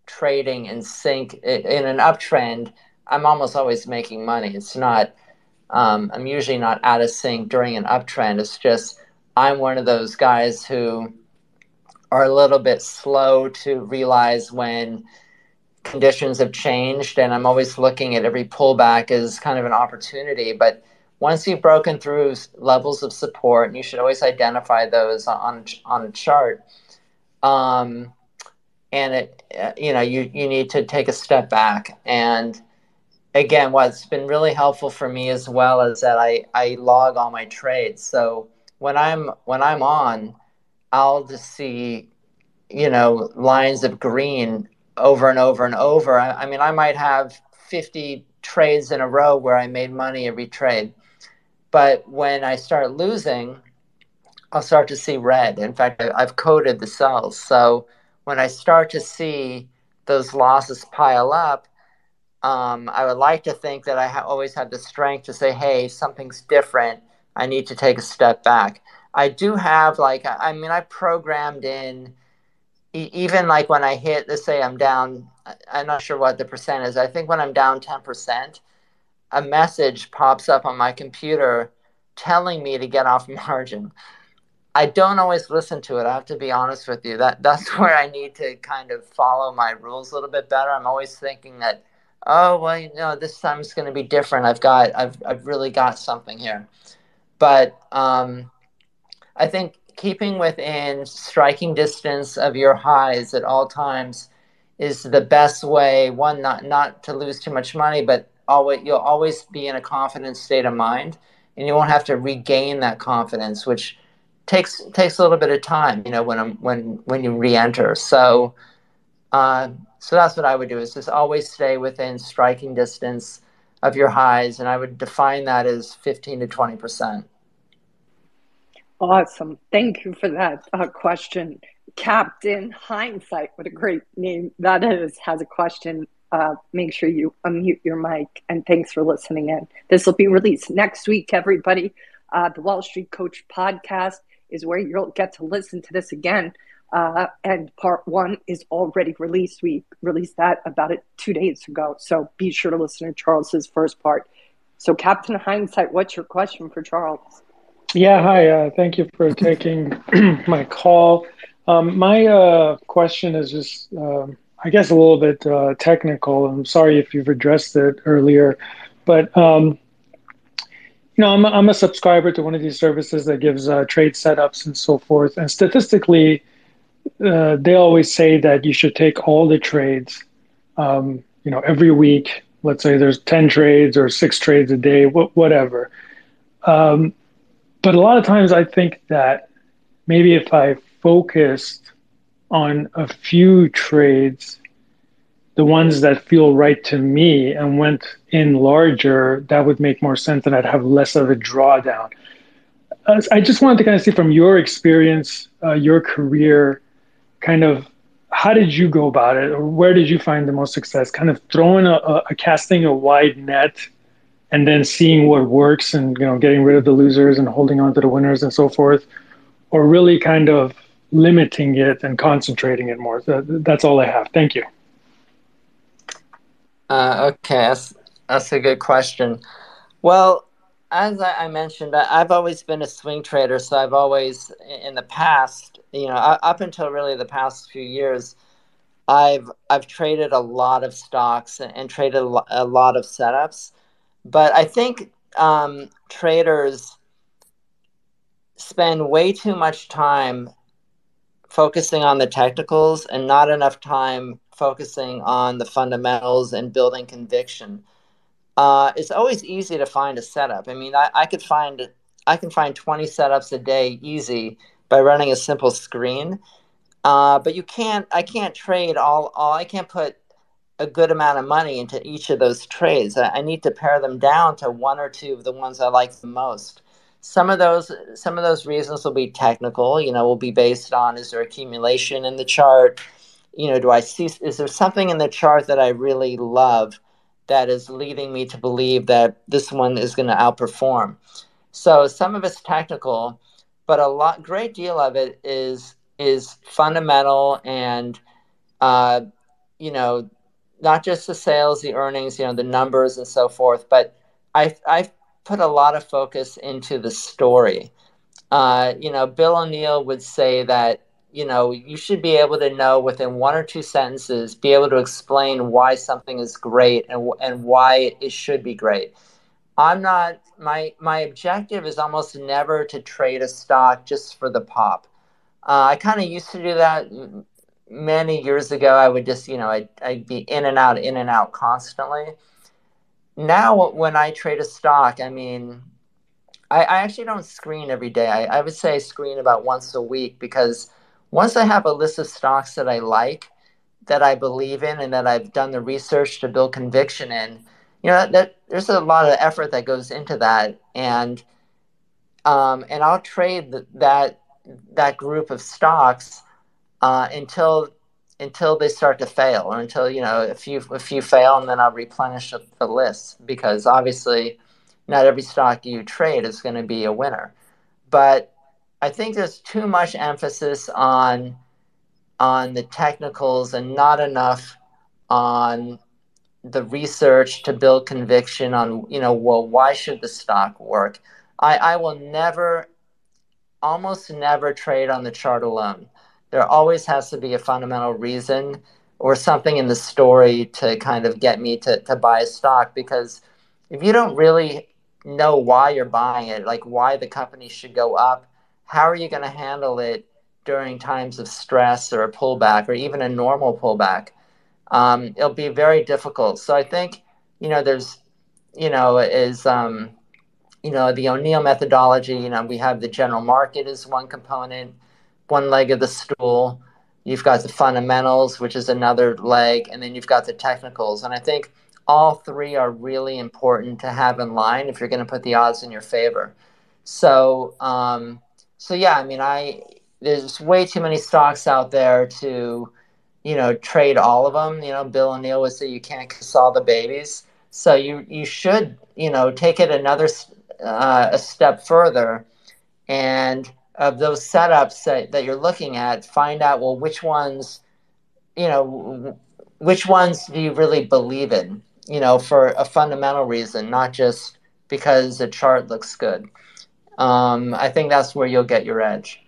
B: trading in sync in an uptrend. I'm almost always making money. It's not. Um, I'm usually not out of sync during an uptrend. It's just I'm one of those guys who are a little bit slow to realize when conditions have changed and i'm always looking at every pullback as kind of an opportunity. But once you've broken through levels of support and you should always identify those on on a chart um, and it uh, you know you you need to take a step back. And again what's been really helpful for me as well is that i i log all my trades. So when i'm when i'm on I'll just see, you know, lines of green over and over and over. I, I, mean, I might have 50 trades in a row where I made money every trade. But when I start losing, I'll start to see red. In fact, I, I've coded the cells. So when I start to see those losses pile up, um, I would like to think that I ha- always had the strength to say, hey, something's different. I need to take a step back. I do have like I mean I programmed in even like when I hit let's say I'm down I'm not sure what the percent is. I think when I'm down 10%, a message pops up on my computer telling me to get off margin. I don't always listen to it. I have to be honest with you. That that's where I need to kind of follow my rules a little bit better. I'm always thinking that, oh well, you know, this time it's going to be different. I've got, I've, I've really got something here. But um, I think keeping within striking distance of your highs at all times is the best way. One, not not to lose too much money, but always you'll always be in a confident state of mind, and you won't have to regain that confidence, which takes takes a little bit of time. You know, when I'm when when you re-enter. So, uh, so that's what I would do is just always stay within striking distance of your highs, and I would define that as fifteen to twenty percent.
A: Awesome. Thank you for that uh, question. Captain Hindsight, what a great name that is, has a question. Uh, make sure you unmute your mic and thanks for listening in. This will be released next week, everybody. Uh, the Wall Street Coach podcast is where you'll get to listen to this again. Uh, and part one is already released. We released that about it two days ago. So be sure to listen to Charles's first part So, Captain Hindsight, what's your question for Charles?
I: Yeah, hi. Uh, thank you for taking my call. Um, my uh, question is just, um, I guess, a little bit uh, technical. I'm sorry if you've addressed it earlier, but um, you know, I'm a, I'm a subscriber to one of these services that gives uh, trade setups and so forth. And statistically, uh, they always say that you should take all the trades, um, you know, every week. Let's say there's 10 trades or six trades a day, wh- whatever. Um, but a lot of times I think that maybe if I focused on a few trades the ones that feel right to me and went in larger, that would make more sense and I'd have less of a drawdown. I just wanted to kind of see from your experience, uh, your career, kind of how did you go about it or where did you find the most success? Kind of throwing a, a, casting a wide net and then seeing what works and you know getting rid of the losers and holding on to the winners and so forth, or really kind of limiting it and concentrating it more. So that's all I have. Thank you.
B: Uh, okay, that's, that's a good question. Well, as I, mentioned, I, have always been a swing trader, so I've always, in the past, you know, up until really the past few years, I've I've traded a lot of stocks and, and traded a, lot of setups, but I think um, traders spend way too much time focusing on the technicals and not enough time focusing on the fundamentals and building conviction. Uh, it's always easy to find a setup. I mean, I, I could find I can find 20 setups a day easy by running a simple screen. Uh, but you can't I can't trade all, all I can't put a good amount of money into each of those trades. I, I need to pare them down to one or two of the ones I like the most. Some of those some of those reasons will be technical, you know, will be based on is there accumulation in the chart? you know, do I see, is there something in the chart that I really love that is leading me to believe that this one is going to outperform? So some of it's technical, but a lot, great deal of it is is fundamental and, uh, you know, not just the sales, the earnings, you know, the numbers and so forth, but I I put a lot of focus into the story. Uh, you know, Bill O'Neil would say that you know, you should be able to know within one or two sentences, be able to explain why something is great and, and why it should be great. I'm not, my, my objective is almost never to trade a stock just for the pop. Uh, I kind of used to do that many years ago. I would just, you know, I'd, I'd be in and out, in and out constantly. Now, when I trade a stock, I mean, I, I actually don't screen every day. I, I would say I screen about once a week because once I have a list of stocks that I like, that I believe in, and that I've done the research to build conviction in, you know, that, there's a lot of effort that goes into that, and um, and I'll trade that that group of stocks uh, until until they start to fail, or until you know a few a few fail, and then I'll replenish the list because obviously not every stock you trade is going to be a winner, but I think there's too much emphasis on on the technicals and not enough on the research to build conviction on you know well why should the stock work i i will never almost never trade on the chart alone there always has to be a fundamental reason or something in the story to kind of get me to, to buy a stock because if you don't really know why you're buying it like why the company should go up how are you going to handle it during times of stress or a pullback or even a normal pullback? Um, it'll be very difficult. So I think, you know, there's, you know, is, um, you know, the O'Neil methodology, you know, we have the general market as one component, one leg of the stool. You've got the fundamentals, which is another leg, and then you've got the technicals. And I think all three are really important to have in line if you're going to put the odds in your favor. So, um, so yeah, I mean, I there's way too many stocks out there to, you know, trade all of them. You know, Bill O'Neil would say you can't kiss all the babies. So you you should you know take it another uh, a step further, and of those setups that, that you're looking at, find out well which ones, you know, which ones do you really believe in? You know, for a fundamental reason, not just because the chart looks good. Um, I think that's where you'll get your edge.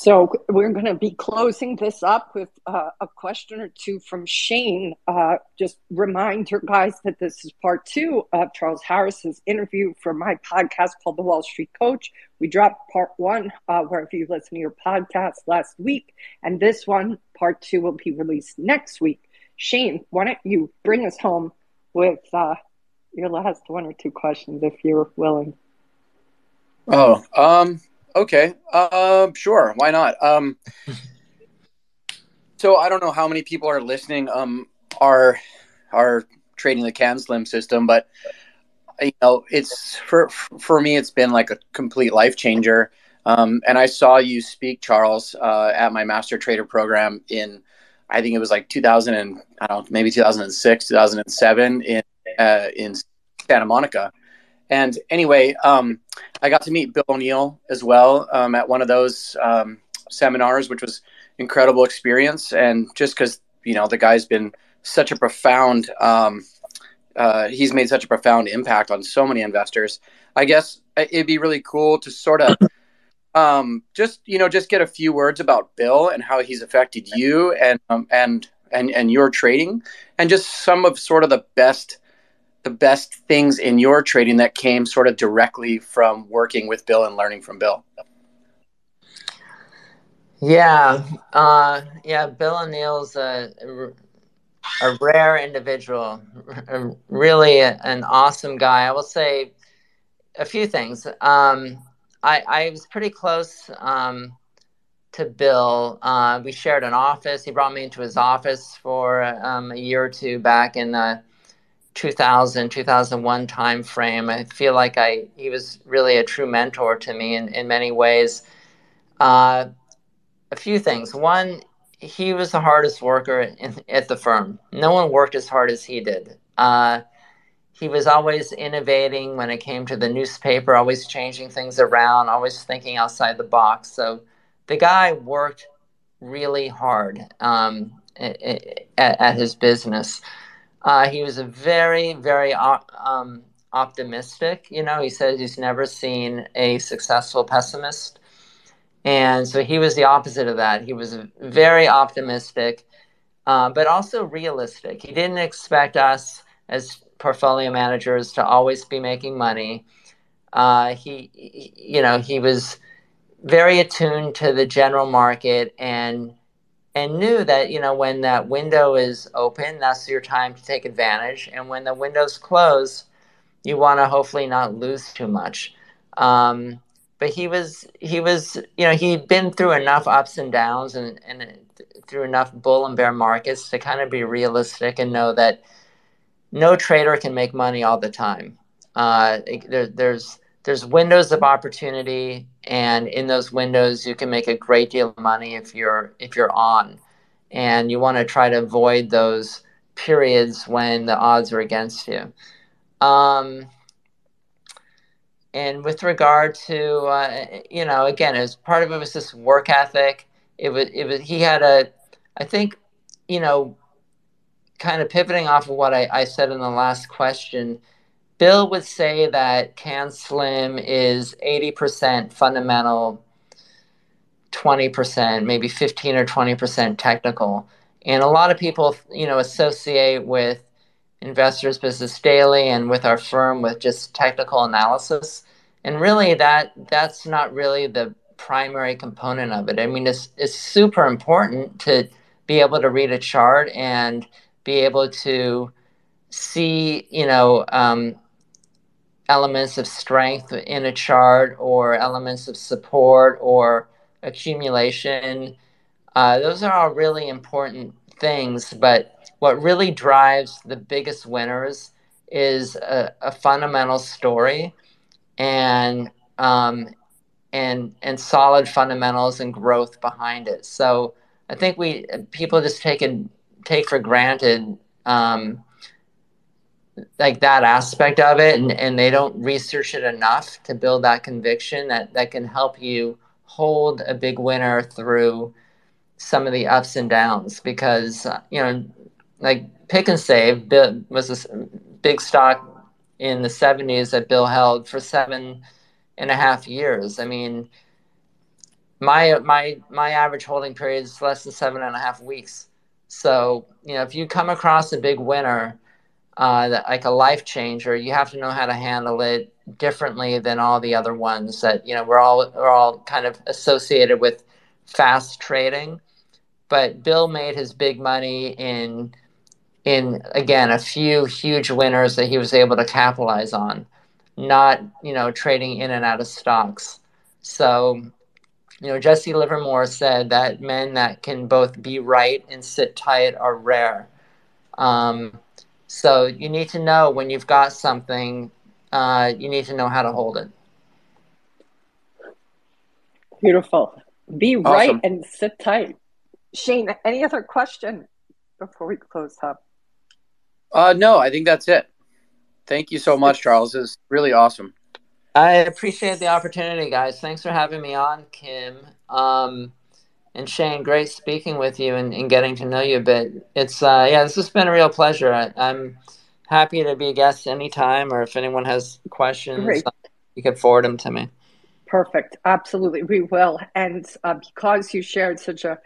A: So we're going to be closing this up with uh, a question or two from Shane. Uh, just remind your guys that this is part two of Charles Harris's interview for my podcast called The Wall Street Coach. We dropped part one uh, wherever you listen to your podcast last week, and this one, part two, will be released next week. Shane, why don't you bring us home with uh, your last one or two questions, if you're willing?
C: Oh, um, Okay. Uh, sure. Why not? Um, so I don't know how many people are listening. Um, are are trading the CAN SLIM system, but you know, it's for for me, it's been like a complete life changer. Um, and I saw you speak, Charles, uh, at my master trader program in, I think it was like 2000 and I don't know, maybe 2006, 2007 in uh, in Santa Monica. And anyway, um, I got to meet Bill O'Neil as well um, at one of those um, seminars, which was incredible experience. And just because you know the guy's been such a profound, um, uh, he's made such a profound impact on so many investors. I guess it'd be really cool to sort of um, just you know just get a few words about Bill and how he's affected you and um, and and and your trading, and just some of sort of the best the best things in your trading that came sort of directly from working with Bill and learning from Bill?
B: Yeah, uh, yeah. Bill O'Neil's a, a rare individual, a, really a, an awesome guy. I will say a few things. Um, I, I was pretty close um, to Bill. Uh, we shared an office. He brought me into his office for um, a year or two back in the 2000 2001 time frame i feel like i he was really a true mentor to me in, in many ways. Uh, a few things. One he was the hardest worker in, at the firm. No one worked as hard as he did. Uh, he was always innovating when it came to the newspaper always changing things around always thinking outside the box. So the guy worked really hard um, at, at his business uh, he was a very, very um, optimistic. You know, he says he's never seen a successful pessimist. And so he was the opposite of that. He was very optimistic, uh, but also realistic. He didn't expect us as portfolio managers to always be making money. Uh, he, you know, he was very attuned to the general market and and knew that you know when that window is open that's your time to take advantage. And when the window's closed you want to hopefully not lose too much. Um, but he was he was you know he'd been through enough ups and downs and, and through enough bull and bear markets to kind of be realistic and know that no trader can make money all the time. Uh, there, there's there's windows of opportunity and in those windows you can make a great deal of money if you're if you're on. And you want to try to avoid those periods when the odds are against you. Um, and with regard to uh, you know again as part of it was this work ethic. It was it was he had a i think you know kind of pivoting off of what I, I said in the last question Bill would say that CAN SLIM is 80% fundamental, 20%, maybe 15 or 20% technical. And a lot of people, you know, associate with Investor's Business Daily and with our firm with just technical analysis. And really that that's not really the primary component of it. I mean, it's it's super important to be able to read a chart and be able to see, you know, um, elements of strength in a chart or elements of support or accumulation. Uh, those are all really important things, but what really drives the biggest winners is a, a fundamental story and um, and and solid fundamentals and growth behind it. So I think we people just take it, take for granted um, like that aspect of it and, and they don't research it enough to build that conviction that that can help you hold a big winner through some of the ups and downs because uh, you know like Pic 'N' Save was a big stock in the 70s that Bill held for seven and a half years. I mean, my my my average holding period is less than seven and a half weeks. So you know, if you come across a big winner, uh, that, like a life changer, you have to know how to handle it differently than all the other ones. That you know, we're all we're all kind of associated with fast trading, but Bill made his big money in in again a few huge winners that he was able to capitalize on, not you know trading in and out of stocks. So you know, Jesse Livermore said that men that can both be right and sit tight are rare. Um, so you need to know when you've got something, uh, you need to know how to hold it.
A: Beautiful. Be awesome. right and sit tight. Shane, any other question before we close up?
E: Uh, no, I think that's it. Thank you so much, Charles. It's really awesome.
B: I appreciate the opportunity, guys. Thanks for having me on, Kim. Um, and Shane, great speaking with you and, and, getting to know you a bit. It's uh, yeah, this has been a real pleasure. I, am happy to be a guest anytime, or if anyone has questions, great. you can forward them to me.
A: Perfect. Absolutely, we will. And uh, because you shared such a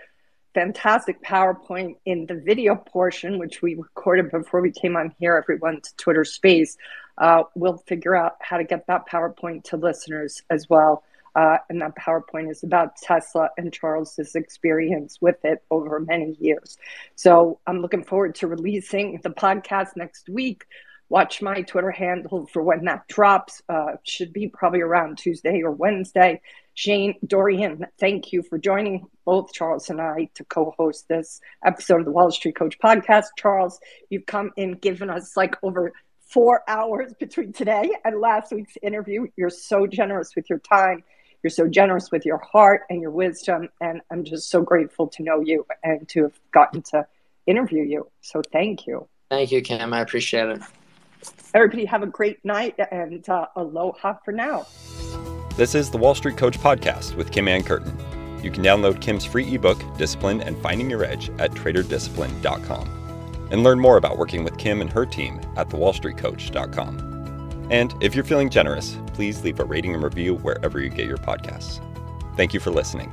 A: fantastic PowerPoint in the video portion, which we recorded before we came on here, everyone to Twitter space uh, we'll figure out how to get that PowerPoint to listeners as well. Uh, and that PowerPoint is about Tesla and Charles's experience with it over many years. So I'm looking forward to releasing the podcast next week. Watch my Twitter handle for when that drops. Uh, should be probably around Tuesday or Wednesday. Shane, Dorian, thank you for joining both Charles and I to co host this episode of the Wall Street Coach podcast. Charles, you've come in, given us like over four hours between today and last week's interview. You're so generous with your time. You're so generous with your heart and your wisdom. And I'm just so grateful to know you and to have gotten to interview you. So thank you.
B: Thank you, Kim. I appreciate it.
A: Everybody have a great night and uh, aloha for now.
J: This is the Wall Street Coach Podcast with Kim Ann Curtin. You can download Kim's free ebook, Discipline and Finding Your Edge, at traderdiscipline.com and learn more about working with Kim and her team at thewallstreetcoach.com. And if you're feeling generous, please leave a rating and review wherever you get your podcasts. Thank you for listening.